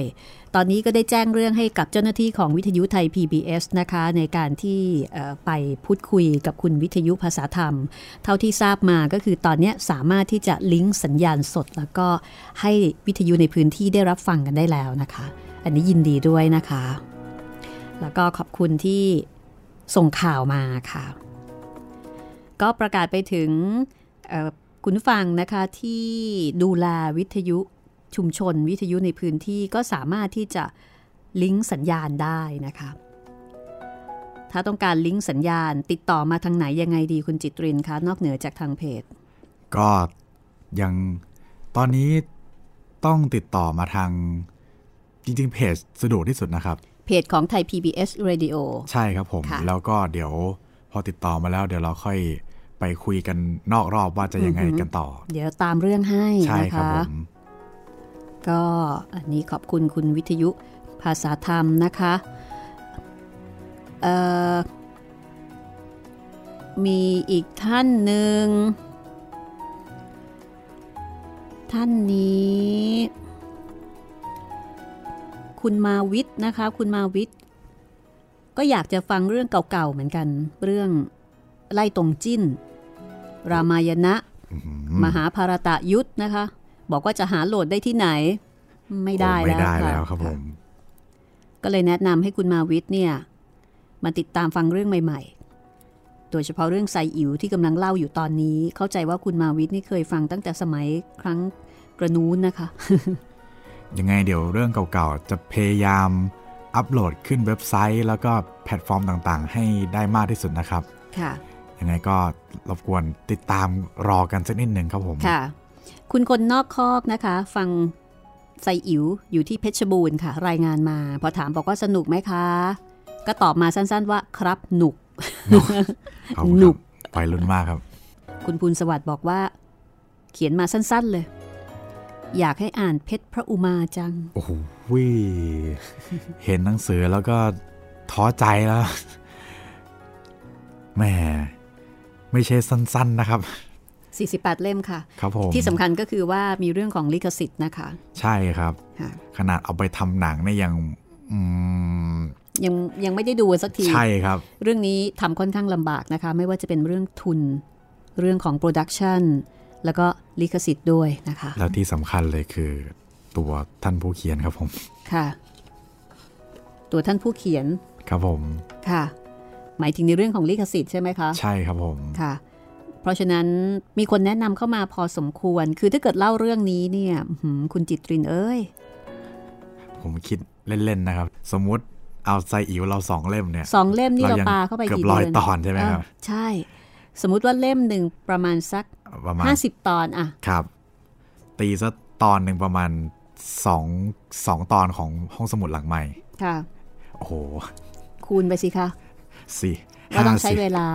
B: ตอนนี้ก็ได้แจ้งเรื่องให้กับเจ้าหน้าที่ของวิทยุไทย PBS นะคะ ในการที่ไปพูดคุยกับคุณวิทยุภาษาธรรม เท่าที่ทราบมาก็คือตอนนี้สามารถที่จะลิงก์สัญญาณสด แล้วก็ให้วิทยุในพื้นที่ได้รับฟังกันได้แล้วนะคะ อันนี้ยินดีด้วยนะคะ แล้วก็ขอบคุณที่ส่งข่าวมาค่ะ ก็ประกาศไปถึงคุณฟังนะคะที่ดูแลวิทยุชุมชนวิทยุในพื้นที่ก็สามารถที่จะลิงก์สัญญาณได้นะคะ ถ้าต้องการลิงก์สัญญาณติดต่อมาทางไหนยังไงดีคุณจิตรินคะ นอกเหนือจากทางเพจ
A: ก็ยังตอนนี้ต้องติดต่อมาทางจริง ๆ เพจสะดวกที่สุดนะครับ
B: เพจของไทย PBS Radio
A: ใช่ครับผม แล้วก็เดี๋ยวพอติดต่อมาแล้วเดี๋ยวเราค่อย ไปคุยกันนอกรอบว่าจะยังไงกันต่อ
B: เดี๋ยวตามเรื่องให้
A: ใช่ครับผม
B: ก็อันนี้ขอบคุณคุณวิทยุภาษาธรรมนะคะมีอีกท่านหนึ่ง ท่านนี้ คุณมาวิทย์นะคะ คุณมาวิทย์ก็อยากจะฟังเรื่องเก่าๆเหมือนกัน เรื่องไล่ตรงจิ้น รามายณะมหาภารตะยุทธนะคะ บอกว่าจะหาโหลดได้ที่ไหน ไม่ได้แล้วไม่ได้แล้วครับผมก็เลยแนะนำให้คุณมาวิทย์เนี่ยมาติดตามฟังเรื่องใหม่ๆ โดยเฉพาะเรื่องไซอิ๋วที่กำลังเล่าอยู่ตอนนี้ เข้าใจว่าคุณมาวิทย์นี่เคยฟังตั้งแต่สมัยครั้งกระนูนนะคะ
A: ยังไงเดี๋ยวเรื่องเก่าๆ จะพยายามอัปโหลดขึ้นเว็บไซต์ แล้วก็แพลตฟอร์มต่างๆ ให้ได้มากที่สุดนะครับ
B: ค่ะ
A: ยังไงก็รบกวนติดตามรอกันสักนิดหนึ่งครับผม
B: ค่ะ คุณคนนอกคอกนะคะ ฟังไซอิ๋วอยู่ที่เพชรบูรณ์ค่ะ รายงานมา พอถามบอกว่าสนุกไหมคะ ก็ตอบมาสั้นๆว่าครับหนุก
A: หนุกไปลุ้นมากครับ
B: คุณพูนสวัสดิ์บอกว่า เขียนมาสั้นๆเลย อยากให้อ่านเพชรพระอุมาจัง
A: โอ้โหเห็นหนังสือแล้วก็ท้อใจแล้วแม่ ไม่ใช่สั้นๆนะครับ
B: 48 เล่มค่ะ
A: ครับผม
B: ที่สำคัญก็คือว่ามีเรื่องของลิขสิทธิ์นะคะ
A: ใช่ครับ ขนาดเอาไปทำหนังเนี่ยยัง
B: ยังยังไม่ได้ดูสักที
A: ใช่ครับ
B: เรื่องนี้ทำค่อนข้างลำบากนะคะ ไม่ว่าจะเป็นเรื่องทุนเรื่องของโปรดักชันแล้วก็ลิขสิทธิ์ด้วยนะคะ
A: แล้วที่สำคัญเลยคือตัวท่านผู้เขียนครับผม
B: ค่ะ ตัวท่านผู้เขียน
A: ครับผม
B: ค่ะ หมายถึงในเรื่องของลิขสิทธิ์ใช่ไหมคะ
A: ใช่ครับผม
B: ค่ะ เพราะฉะนั้นมีคนแนะนำเข้ามาพอสมควร คือถ้าเกิดเล่าเรื่องนี้เนี่ยคุณจิตรินเอ้ย
A: ผมคิดเล่น ๆ นะครับ สมมุติเอาไซอิ๋วเราสองเล่มเนี่ย
B: สองเล่มนี่เราปาเข้าไป
A: กี่เดือนเกือบร้อยตอนใช่ไหมครับ
B: ใช่ สมมุติว่าเล่มหนึ่งประมาณสักห้าสิบตอนอะ
A: ครับ ตีสักตอนหนึ่งประมาณสองสองตอนของห้องสมุดหลังใหม่
B: ค่ะ
A: โอ้โห
B: คูณไปสิคะ
A: สี่
B: ก็ต้องใช้เวลา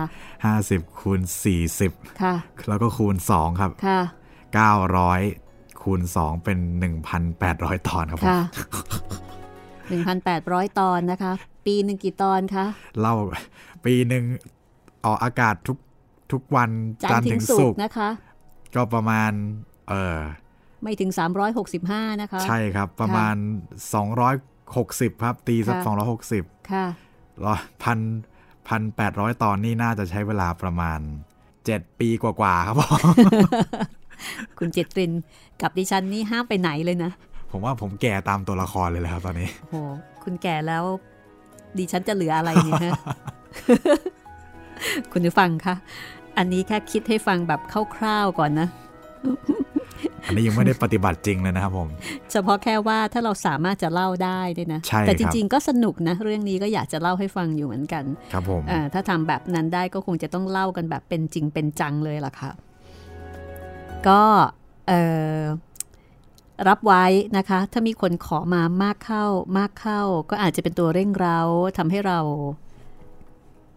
A: 50คูณ40
B: ค่ะ
A: แล้วก็คูณ 2 ครับ
B: ค่ะ
A: 900คูณ 2 เป็น 1,800 ตอนครับ
B: ค่ะ1,800 ตอนนะคะ ปีหนึ่งกี่ตอนคะ
A: เล่าปีหนึ่งออกอากาศทุกทุกวัน
B: จันทร์ถึงศุกร์นะคะ
A: ก็ประมาณ เออ
B: ไม่ถึง 365 นะคะ
A: ใช่ครับ ประมาณ 260 ครับ ตีสัก260
B: ค่ะ
A: ร้อยพัน พันแปดร้อยตอนนี่น่าจะใช้เวลาประมาณเจ็ดปีกว่าๆครับผม
B: คุณเจตรินกับดิฉันนี่ห้ามไปไหนเลยนะ
A: ผมว่าผมแก่ตามตัวละครเลยแหละครับตอนนี้
B: โอ้คุณแก่แล้ว ดิฉันจะเหลืออะไรเนี่ยฮะคุณผู้ฟังคะอันนี้แค่คิดให้ฟังแบบคร่าวๆก่อนนะ
A: อันนี้ยังไม่ได้ปฏิบัติจริงเลยนะครับผม
B: เฉพาะแค่ว่าถ้าเราสามารถจะเล่าได้ด้วยนะ
A: ใช่
B: แต่จริง ๆ ก็สนุกนะ เรื่องนี้ก็อยากจะเล่าให้ฟังอยู่เหมือนกัน
A: ครับผม
B: ถ้าทำแบบนั้นได้ก็คงจะต้องเล่ากันแบบเป็นจริงเป็นจังเลยล่ะค่ะ ก็รับไว้นะคะ ถ้ามีคนขอมามากเข้ามากเข้า ก็อาจจะเป็นตัวเร่งเร้าทำให้เรา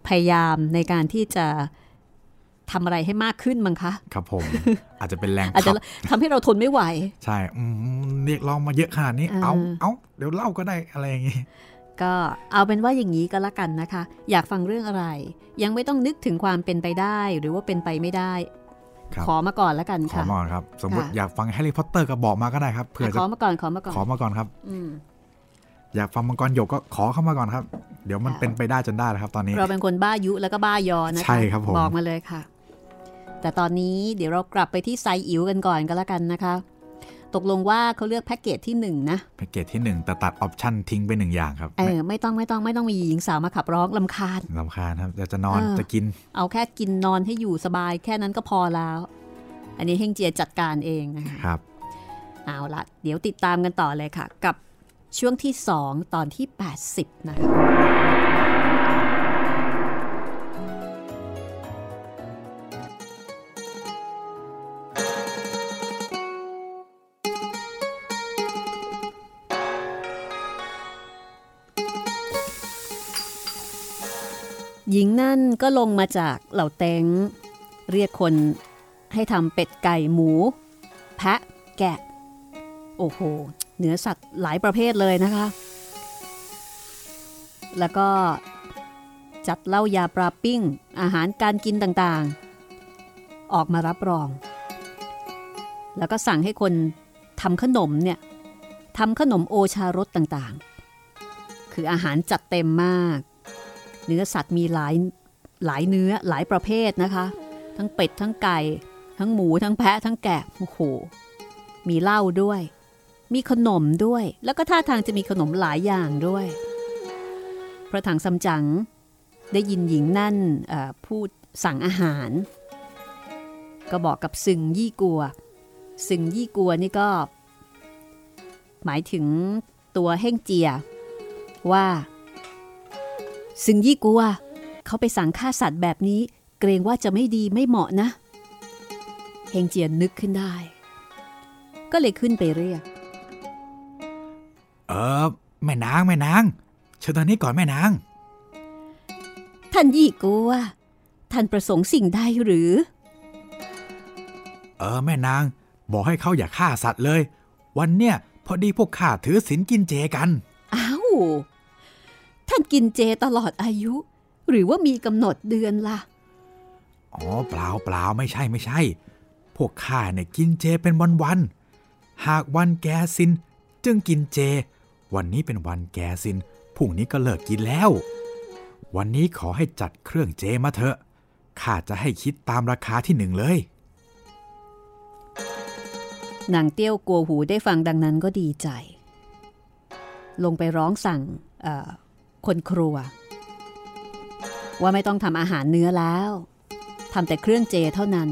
B: พยายามในการที่จะ ทำอะไรให้มากขึ้นมั้งคะ
A: ครับผม อาจจะเป็นแรง
B: อาจจะทำให้เราทนไม่ไหว
A: ใช่เรียกร้องมาเยอะขนาดนี้ เอาเอาเดี๋ยวเล่าก็ได้อะไรอย่างนี้
B: ก็เอาเป็นว่าอย่างนี้ก็แล้วกันนะคะ อยากฟังเรื่องอะไร ยังไม่ต้องนึกถึงความเป็นไปได้ หรือว่าเป็นไปไม่ได้ขอมาก่อนแล้วกันค่ะ
A: ขอมาก่อนครับ สมมติอยากฟังแฮร์รี่พอตเตอร์ก็บอกมาก็ได้ครับเผื่อ
B: ขอมาก่อนขอมาก่อน
A: ขอมาก่อนครับอยากฟังมังกรหยกก็ขอเข้ามาก่อนครับ เดี๋ยวมันเป็นไปได้จนได้แล้วครับ ตอนนี้
B: เราเป็นคนบ้ายุแล้วก็บ้ายอนะคะใช่
A: ครับผม
B: บอกมาเลยค่ะ แต่ตอนนี้เดี๋ยวเรากลับไปที่ไซอิ๋วกันก่อนก็แล้วกันนะคะ ตกลงว่าเขาเลือกแพ็กเกจที่หนึ่งนะ
A: แพ็กเกจที่หนึ่งแต่ตัดออปชั่นทิ้งไปหนึ่งอย่างครับ
B: เออไม่ต้องไม่ต้องไม่ต้องมีหญิงสาวมาขับร้องลำคาญ
A: ลำคาญครับจะจะนอน
B: เออ
A: จะกิน
B: เอาแค่กินนอนให้อยู่สบายแค่นั้นก็พอแล้ว อันนี้เฮงเจียจัดการเองนะคะ
A: ครับ
B: เอาละเดี๋ยวติดตามกันต่อเลยค่ะ กับช่วงที่ 2 ตอนที่ 80 นะคะ ก็ลงมาจากเหล่าเต็งเรียกคนให้ทำเป็ดไก่หมู แพะแกะ โอ้โห เนื้อสัตว์หลายประเภทเลยนะคะ แล้วก็จัดเหล้ายาปลาปิ้ง อาหารการกินต่างๆ ออกมารับรอง แล้วก็สั่งให้คนทำขนมเนี่ยทำขนมโอชารสต่างๆ คืออาหารจัดเต็มมาก เนื้อสัตว์มีหลาย หลายเนื้อหลายประเภทนะคะ ทั้งเป็ดทั้งไก่ ทั้งหมูทั้งแพะ ทั้งแกะโอ้โหมีเหล้าด้วย มีขนมด้วย แล้วก็ท่าทางจะมีขนมหลายอย่างด้วย พระถังซัมจั๋งได้ยินหญิงนั่นพูดสั่งอาหาร ก็บอกกับซึงยี่กัว ซึงยี่กัวนี่ก็ หมายถึงตัวเฮ่งเจีย ว่า ซึงยี่กัว เขาไปสั่งฆ่าสัตว์แบบนี้ เกรงว่าจะไม่ดีไม่เหมาะนะ เฮงเจียนนึกขึ้นได้ ก็เลยขึ้นไปเรียก
A: เออแม่นางแม่นางเชิญทางนี้ก่อนแม่นาง
B: ท่านยี่กัวท่านประสงค์สิ่งใดหรือ
A: เออแม่นาง บอกให้เขาอย่าฆ่าสัตว์เลย วันเนี้ยพอดีพวกข้าถือศีลกินเจกัน
B: อ้าว ท่านกินเจตลอดอายุ หรือว่ามีกำหนดเดือนล่ะ
A: อ๋อเปล่าเปล่าไม่ใช่ไม่ใช่ พวกข้าเนี่ยกินเจเป็นวันวันๆหากวันแกสิน จึงกินเจ วันนี้เป็นวันแกสินพรุ่งนี้ก็เลิกกินแล้ว วันนี้ขอให้จัดเครื่องเจมาเถอะข้าจะให้คิดตามราคาที่หนึ่งเลย
B: นางเตี้ยวกัวหูได้ฟังดังนั้นก็ดีใจ ลงไปร้องสั่งเอ่อคนครัว ว่าไม่ต้องทำอาหารเนื้อแล้วทำแต่เครื่องเจเท่านั้น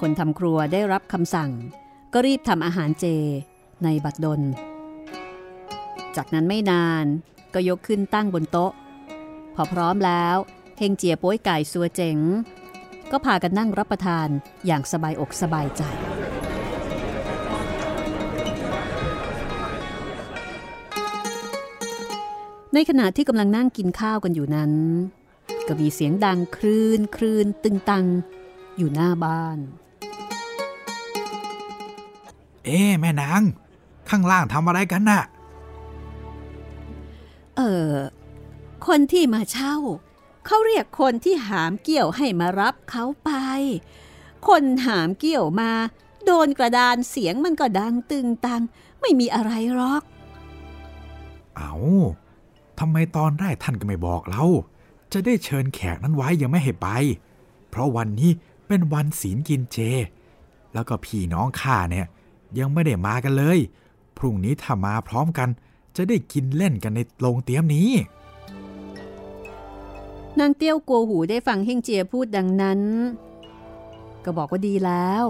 B: คนทำครัวได้รับคำสั่ง ก็รีบทำอาหารเจในบัดดล จากนั้นไม่นานก็ยกขึ้นตั้งบนโต๊ะ พอพร้อมแล้วเฮงเจียป้วยไก่ซัวเจ๋ง ก็พากันนั่งรับประทานอย่างสบายอกสบายใจ ในขณะที่กำลังนั่งกินข้าวกันอยู่นั้น ก็มีเสียงดังคลื่นคลื่นตึงตัง อยู่หน้าบ้าน
A: เอ๊ะแม่นาง ข้างล่างทำอะไรกันน่ะ
B: เออคนที่มาเช่า เขาเรียกคนที่หามเกี่ยวให้มารับเขาไป คนหามเกี่ยวมา โดนกระดานเสียงมันก็ดังตึงตัง ไม่มีอะไรหรอก
A: เอา ทำไมตอนแรกท่านก็ไม่บอกเรา จะได้เชิญแขกนั้นไว้ยังไม่ให้ไป เพราะวันนี้เป็นวันศีลกินเจ แล้วก็พี่น้องข้าเนี่ย ยังไม่ได้มากันเลย พรุ่งนี้ถ้ามาพร้อมกัน จะได้กินเล่นกันในโรงเตี๊ยมนี้
B: นางเตี้ยวกัวหูได้ฟังเฮงเจียพูดดังนั้น ก็บอกว่าดีแล้ว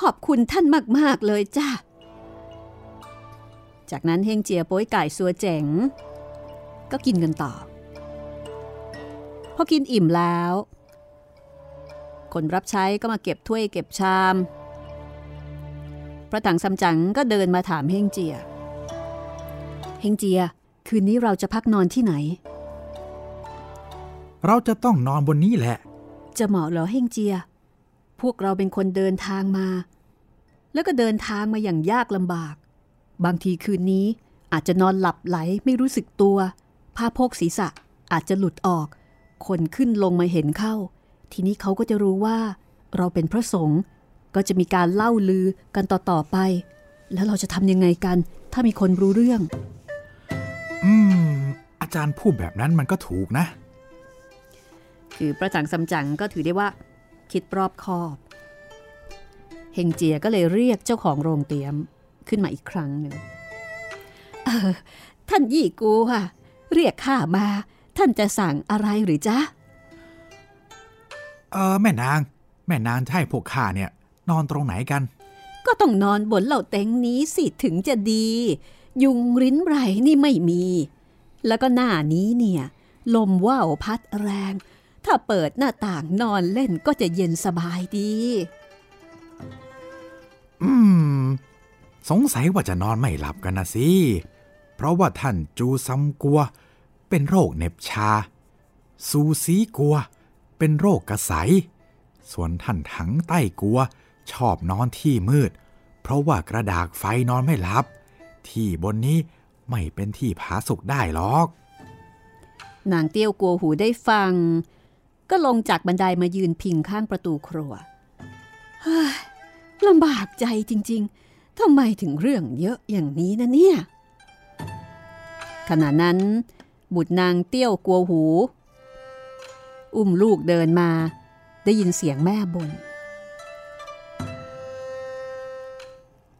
B: ขอบคุณท่านมาก ๆ เลยจ้ะ จากนั้นเฮงเจียโป้ยไก่ซัวเจ๋ง ก็กินกันต่อ พอกินอิ่มแล้ว คนรับใช้ก็มาเก็บถ้วยเก็บชาม พระถังซัมจั๋งก็เดินมาถามเฮงเจีย เฮงเจีย คืนนี้เราจะพักนอนที่ไหน
A: เราจะต้องนอนบนนี้แหละ
B: จะเหมาะเหรอเฮงเจีย พวกเราเป็นคนเดินทางมา แล้วก็เดินทางมาอย่างยากลำบาก บางทีคืนนี้อาจจะนอนหลับไหลไม่รู้สึกตัว ผ้าโพกศีรษะอาจจะหลุดออก คนขึ้นลงมาเห็นเข้า ทีนี้เขาก็จะรู้ว่า เราเป็นพระสงฆ์ก็จะมีการเล่าลือกันต่อๆไป แล้วเราจะทำยังไงกัน ถ้ามีคนรู้เรื่อง
A: อืม อาจารย์พูดแบบนั้นมันก็ถูกนะ
B: คือประจังซัมจั๋งก็ถือได้ว่า คิดรอบคอบ เฮงเจียก็เลยเรียกเจ้าของโรงเตรียม ขึ้นมาอีกครั้งหนึ่งเออท่านยี่กูค่ะเรียกข้ามา ท่านจะสั่งอะไรหรือจ๊ะ
A: เออแม่นาง แม่นางจะให้พวกข้าเนี่ย นอนตรงไหนกัน
B: ก็ต้องนอนบนเหล่าเต็งนี้สิถึงจะดี ยุงริ้นไรนี่ไม่มี แล้วก็หน้านี้เนี่ย ลมว่าวพัดแรง ถ้าเปิดหน้าต่างนอนเล่นก็จะเย็นสบายดี
A: อืม สงสัยว่าจะนอนไม่หลับกันนะสิ เพราะว่าท่านจูซัมกัว เป็นโรคเหน็บชา ซูซีกัว เป็นโรคกระใสส่วนท่านถังใต้กัว ชอบนอนที่มืด เพราะว่ากระดากไฟนอนไม่หลับ ที่บนนี้ไม่เป็นที่ผาสุกได้หรอก
B: นางเตี้ยวกัวหูได้ฟัง ก็ลงจากบันไดมายืนพิงข้างประตูครัวเฮ้ยลำบากใจจริง ๆ ทำไมถึงเรื่องเยอะอย่างนี้นะเนี่ย ขณะนั้น บุตรนางเตี้ยวกลัวหู อุ้มลูกเดินมา ได้ยินเสียงแม่บน่น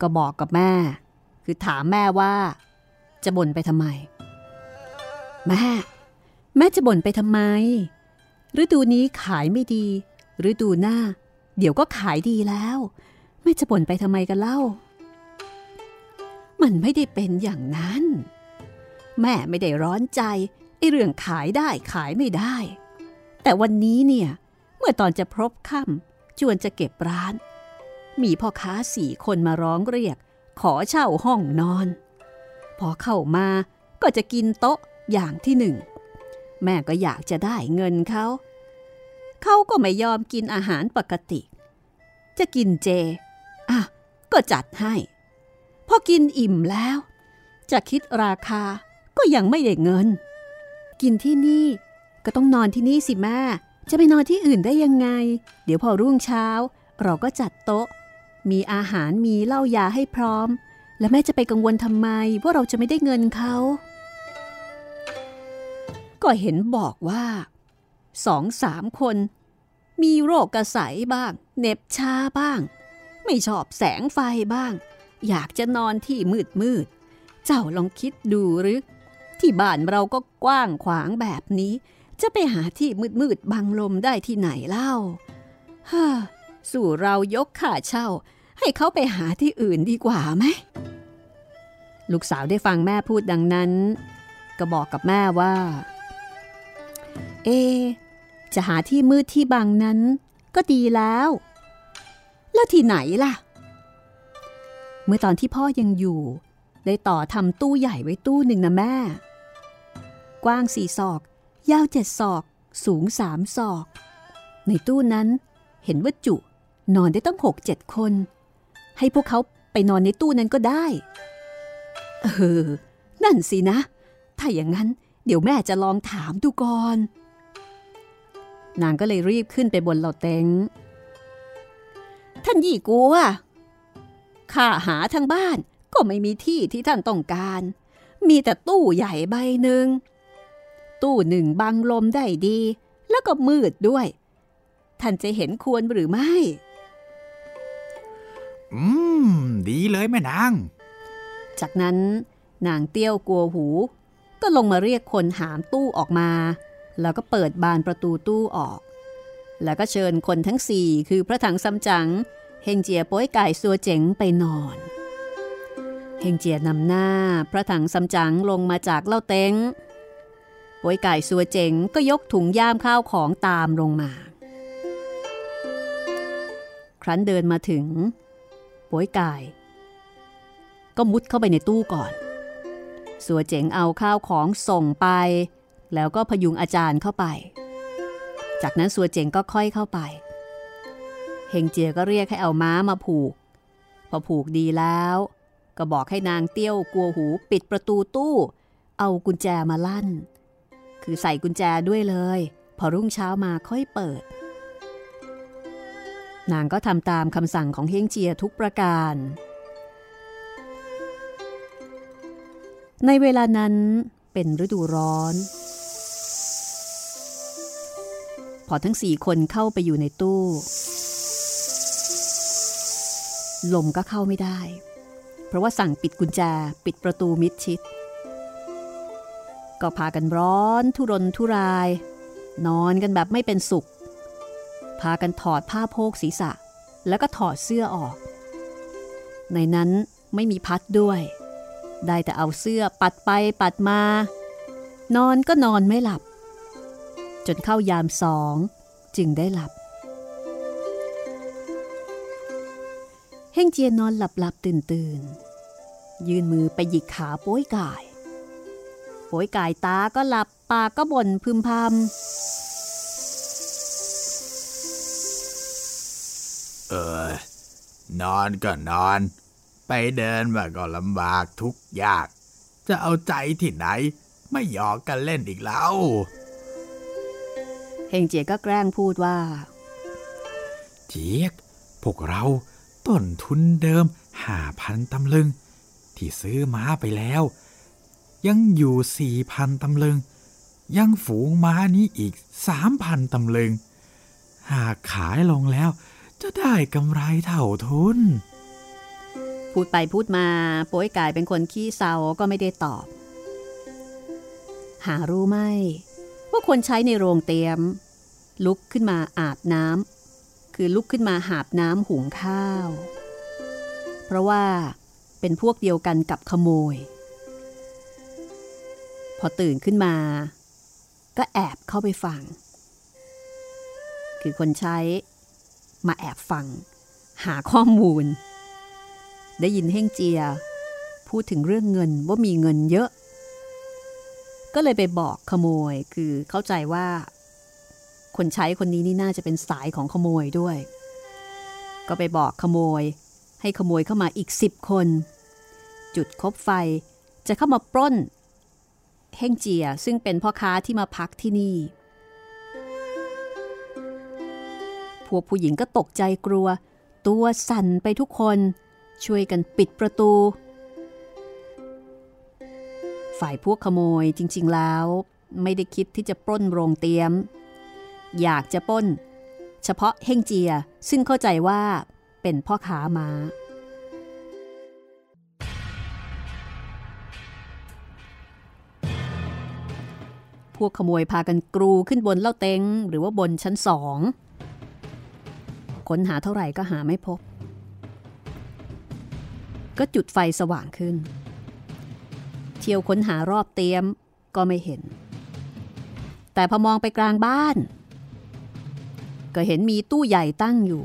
B: ก็บอกกับแม่ คือถามแม่ว่า จะบ่นไปทำไม แม่ แม่จะบ่นไปทำไม ฤดูนี้ขายไม่ดี ฤดูหน้า เดี๋ยวก็ขายดีแล้ว แม่จะบ่นไปทำไมกันเล่า มันไม่ได้เป็นอย่างนั้น แม่ไม่ได้ร้อนใจไอ้เรื่องขายได้ขายไม่ได้ แต่วันนี้เนี่ย เมื่อตอนจะพรบค่ำจวนจะเก็บร้าน มีพ่อค้าสี่คนมาร้องเรียก ขอเช่าห้องนอน พอเข้ามาก็จะกินโต๊ะอย่างที่หนึ่ง แม่ก็อยากจะได้เงินเขา เขาก็ไม่ยอมกินอาหารปกติ จะกินเจ อะ ก็จัดให้ อกินอิ่มแล้ว จะคิดราคาก็ยังไม่ได้เงิน กินที่นี่ก็ต้องนอนที่นี่สิแม่จะไปนอนที่อื่นได้ยังไง เดี๋ยวพอรุ่งเช้า เราก็จัดโต๊ะ มีอาหารมีเหล้ายาให้พร้อม และแม่จะไปกังวลทำไมว่าเราจะไม่ได้เงินเขา ก็เห็นบอกว่าสองสามคน มีโรคกระใสบ้าง เน็บชาบ้าง ไม่ชอบแสงไฟบ้าง อยากจะนอนที่มืดมืด เจ้าลองคิดดูหรือ ที่บ้านเราก็กว้างขวางแบบนี้ จะไปหาที่มืดมืดบังลมได้ที่ไหนเล่าฮ่าสู่เรายกค่าเช่า ให้เขาไปหาที่อื่นดีกว่าไหม ลูกสาวได้ฟังแม่พูดดังนั้น ก็บอกกับแม่ว่า เอ จะหาที่มืดที่บังนั้น ก็ดีแล้ว แล้วที่ไหนล่ะ เมื่อตอนที่พ่อยังอยู่ ได้ต่อทำตู้ใหญ่ไว้ตู้หนึ่งนะแม่ กว้างสี่ศอก ยาวเจ็ดศอก สูงสามศอก ในตู้นั้นเห็นว่าจุ นอนได้ตั้งหกเจ็ดคน ให้พวกเขาไปนอนในตู้นั้นก็ได้ เออ นั่นสินะ ถ้าอย่างนั้นเดี๋ยวแม่จะลองถามดูก่อน นางก็เลยรีบขึ้นไปบนเหล่าเต็ง ท่านยี่กัว ข้าหาทางบ้านก็ไม่มีที่ที่ท่านต้องการ มีแต่ตู้ใหญ่ใบหนึ่ง ตู้หนึ่งบังลมได้ดี แล้วก็มืดด้วย ท่านจะเห็นควรหรือไม่
A: อืม ดีเลยแม่นาง
B: จากนั้นนางเตี้ยวกลัวหู ก็ลงมาเรียกคนหามตู้ออกมา แล้วก็เปิดบานประตูตู้ออก แล้วก็เชิญคนทั้งสี่คือพระถังซัมจั๋ง เฮงเจียโป้ยไก่ซัวเจ๋งไปนอนเฮงเจียนำหน้าพระถังซัมจั๋งลงมาจากเล่าเต็งโป้ยไก่ซัวเจ๋งก็ยกถุงย่ามข้าวของตามลงมา ครั้นเดินมาถึงโป้ยไก่ก็มุดเข้าไปในตู้ก่อน สัวเจ๋งเอาข้าวของส่งไป แล้วก็พยุงอาจารย์เข้าไป จากนั้นสัวเจ๋งก็ค่อยเข้าไป เฮงเจียก็เรียกให้เอาม้ามาผูก พอผูกดีแล้ว ก็บอกให้นางเตี้ยวกลัวหูปิดประตูตู้ เอากุญแจมาลั่น คือใส่กุญแจด้วยเลย พอรุ่งเช้ามาค่อยเปิด นางก็ทำตามคำสั่งของเฮงเจียทุกประการ ในเวลานั้นเป็นฤดูร้อนพอทั้งสี่คนเข้าไปอยู่ในตู้ ลมก็เข้าไม่ได้ เพราะว่าสั่งปิดกุญแจปิดประตูมิดชิด ก็พากันร้อนทุรนทุราย นอนกันแบบไม่เป็นสุข พากันถอดผ้าโพกศีรษะ แล้วก็ถอดเสื้อออก ในนั้นไม่มีพัดด้วย ได้แต่เอาเสื้อปัดไปปัดมา นอนก็นอนไม่หลับ จนเข้ายามสองจึงได้หลับ เฮ่งเจียนนอนหลับหลับตื่นตื่นยืนมือไปหยิกขาโป้ยกาย โป้ยกายตาก็หลับปากก็บ่นพึมพำ
A: เออ นอนก็นอน ไปเดินมาก็ลำบากทุกยาก จะเอาใจที่ไหน ไม่หยอกกันเล่นอีกแล้ว
B: เฮงเจียก็แกล้งพูดว่า
A: เจี๊ยก พวกเรา ต้นทุนเดิมห้าพันตำลึง ที่ซื้อม้าไปแล้ว ยังอยู่สี่พันตำลึง ยังฝูงม้านี้อีกสามพันตำลึง หากขายลงแล้ว จะได้กำไรเท่าทุน
B: พูดไปพูดมาโป้ยกายเป็นคนขี้เศร้าก็ไม่ได้ตอบ หารู้ไหมว่าคนใช้ในโรงเตียม ลุกขึ้นมาอาบน้ำ คือลุกขึ้นมาหาบน้ำหุงข้าว เพราะว่าเป็นพวกเดียวกันกับขโมย พอตื่นขึ้นมา ก็แอบเข้าไปฟัง คือคนใช้มาแอบฟัง หาข้อมูล ได้ยินเฮ่งเจีย พูดถึงเรื่องเงินว่ามีเงินเยอะ ก็เลยไปบอกขโมยคือเข้าใจว่า คนใช้คนนี้นี่น่าจะเป็นสายของขโมยด้วย ก็ไปบอกขโมย ให้ขโมยเข้ามาอีกสิบคน จุดคบไฟจะเข้ามาปล้นเฮ่งเจียซึ่งเป็นพ่อค้าที่มาพักที่นี่ พวกผู้หญิงก็ตกใจกลัว ตัวสั่นไปทุกคน ช่วยกันปิดประตู ฝ่ายพวกขโมยจริง ๆแล้ว ไม่ได้คิดที่จะปล้นโรงเตียม อยากจะป้น เฉพาะเฮงเจียซึ่งเข้าใจว่าเป็นพ่อค้ามา้า พวกขโมยพากันกรูขึ้นบนเล่าเต็งหรือว่าบนชั้นสองค้นหาเท่าไหร่ก็หาไม่พบ ก็จุดไฟสว่างขึ้น เที่ยวค้นหารอบเตียมก็ไม่เห็น แต่พอมองไปกลางบ้าน ก็เห็นมีตู้ใหญ่ตั้งอยู่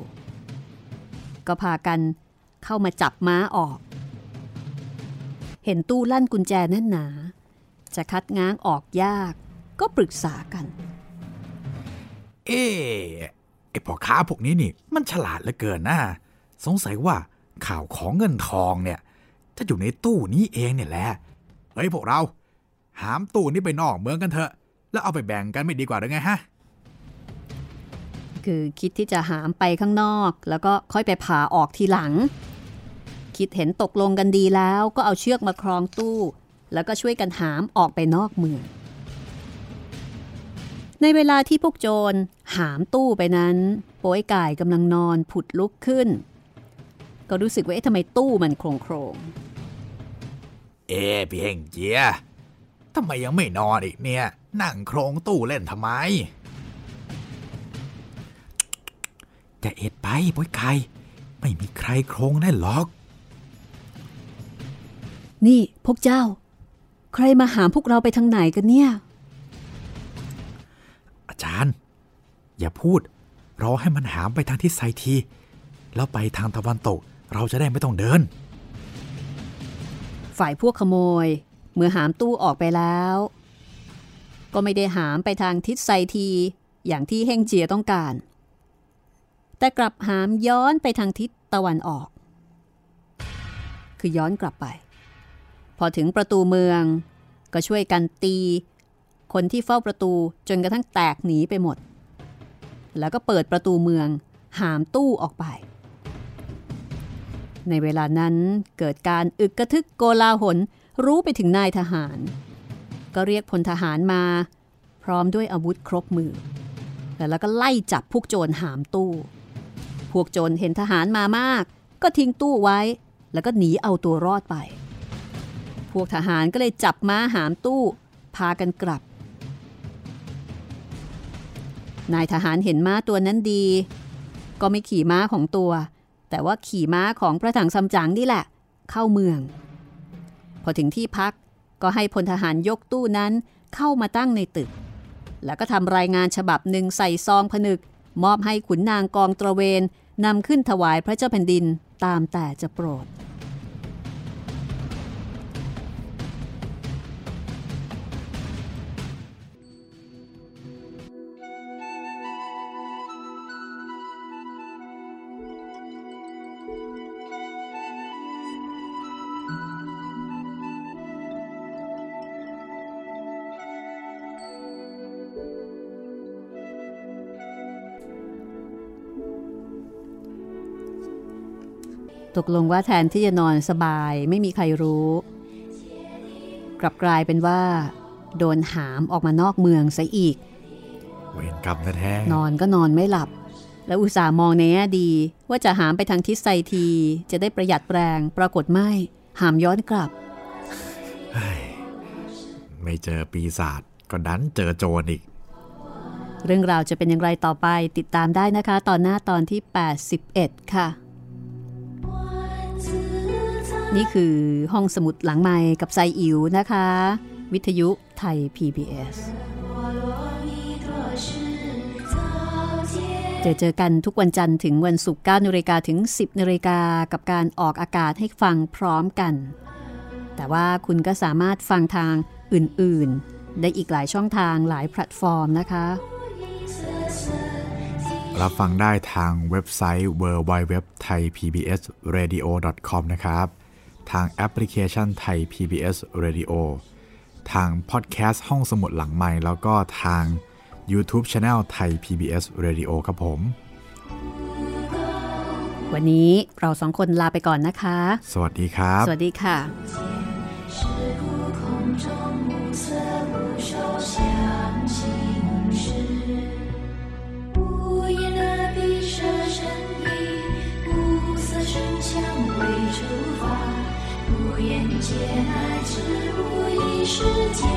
B: ก็พากันเข้ามาจับม้าออก เห็นตู้ลั่นกุญแจแน่นหนา จะคัดง้างออกยากก็ปรึกษากัน
A: เอ๊ไอพ่อค้าพวกนี้นี่ มันฉลาดเหลือเกินนะสงสัยว่าข่าวของเงินทองเนี่ยจะอยู่ในตู้นี้เองเนี่ยแหละ เฮ้ยพวกเรา หามตู้นี้ไปนอกเมืองกันเถอะ แล้วเอาไปแบ่งกันไม่ดีกว่าหรือไงฮะ
B: คือคิดที่จะหามไปข้างนอก แล้วก็ค่อยไปผ่าออกทีหลัง คิดเห็นตกลงกันดีแล้วก็เอาเชือกมาคล้องตู้ แล้วก็ช่วยกันหามออกไปนอกเมือง ในเวลาที่พวกโจรหามตู้ไปนั้น โป้ยก่ายกำลังนอนผุดลุกขึ้น ก็รู้สึกว่าเอ๊ะทำไมตู้มันโครงโครง
A: เอ๊พี่เฮงเจียทำไมยังไม่นอนอีกเนี่ย นั่งโครงตู้เล่นทำไม จะเอ็ดไปป้อยไก่ไม่มีใครโครงได้หรอก
B: นี่พวกเจ้า ใครมาหามพวกเราไปทางไหนกันเนี่ย
A: อาจารย์ อย่าพูดรอให้มันหามไปทางทิศไซที แล้วไปทางตะวันตก เราจะได้ไม่ต้องเดิน
B: ฝ่ายพวกขโมย เมื่อหามตู้ออกไปแล้ว ก็ไม่ได้หามไปทางทิศไซที อย่างที่เฮงเจียต้องการ แต่กลับหามย้อนไปทางทิศตะวันออก คือย้อนกลับไป พอถึงประตูเมือง ก็ช่วยกันตี คนที่เฝ้าประตูจนกระทั่งแตกหนีไปหมด แล้วก็เปิดประตูเมือง หามตู้ออกไป ในเวลานั้นเกิดการอึกกระทึกโกลาหลรู้ไปถึงนายทหาร ก็เรียกพลทหารมา พร้อมด้วยอาวุธครบมือ แล้วก็ไล่จับพวกโจรหามตู้ พวกโจรเห็นทหารมามาก ก็ทิ้งตู้ไว้ แล้วก็หนีเอาตัวรอดไป พวกทหารก็เลยจับม้าหามตู้ พากันกลับ นายทหารเห็นม้าตัวนั้นดี ก็ไม่ขี่ม้าของตัว แต่ว่าขี่ม้าของพระถังซัมจั๋งนี่แหละ เข้าเมือง พอถึงที่พักก็ให้พลทหารยกตู้นั้นเข้ามาตั้งในตึก แล้วก็ทำรายงานฉบับหนึ่งใส่ซองผนึก มอบให้ขุนนางกองตระเวนนำขึ้นถวายพระเจ้าแผ่นดินตามแต่จะโปรด ตกลงว่าแทนที่จะนอนสบายไม่มีใครรู้ กลับกลายเป็นว่า โดนหามออกมานอกเมืองซะอีก
A: เวรกรรมแท้ๆ
B: นอนก็นอนไม่หลับ แล้วอุตส่าห์มองในแง่ดีว่าจะหามไปทางทิศไซที จะได้ประหยัดแรงปรากฏไม่ หามย้อนกลับ
A: เฮ้ยไม่เจอปีศาจก็ดันเจอโจรอีก
B: เรื่องราวจะเป็นอย่างไรต่อไปติดตามได้นะคะ ตอนหน้าตอนที่ 81 ค่ะ นี่คือห้องสมุดหลังไม้กับไซอิ๋วนะคะ วิทยุไทย PBS จอเจอกันทุกวันจันทร์ถึงวันศุกร์9นาฬิกาถึง 10นาฬิกากับการออกอากาศให้ฟังพร้อมกัน แต่ว่าคุณก็สามารถฟังทางอื่นๆ ได้อีกหลายช่องทางหลายแพลตฟอร์มนะคะ
A: รับฟังได้ทางเว็บไซต์ www.thaipbsradio.com นะครับ ทางแอปพลิเคชันไทย PBS Radio ทางพอดแคสต์ห้องสมุดหลังไมค์แล้วก็ทาง YouTube Channel Thai PBS Radio ครับผม
B: วันนี้เราสองคนลาไปก่อนนะคะ
A: สวัสดีครับ
B: สวัสดีค่ะ
C: 皆来之无一世界。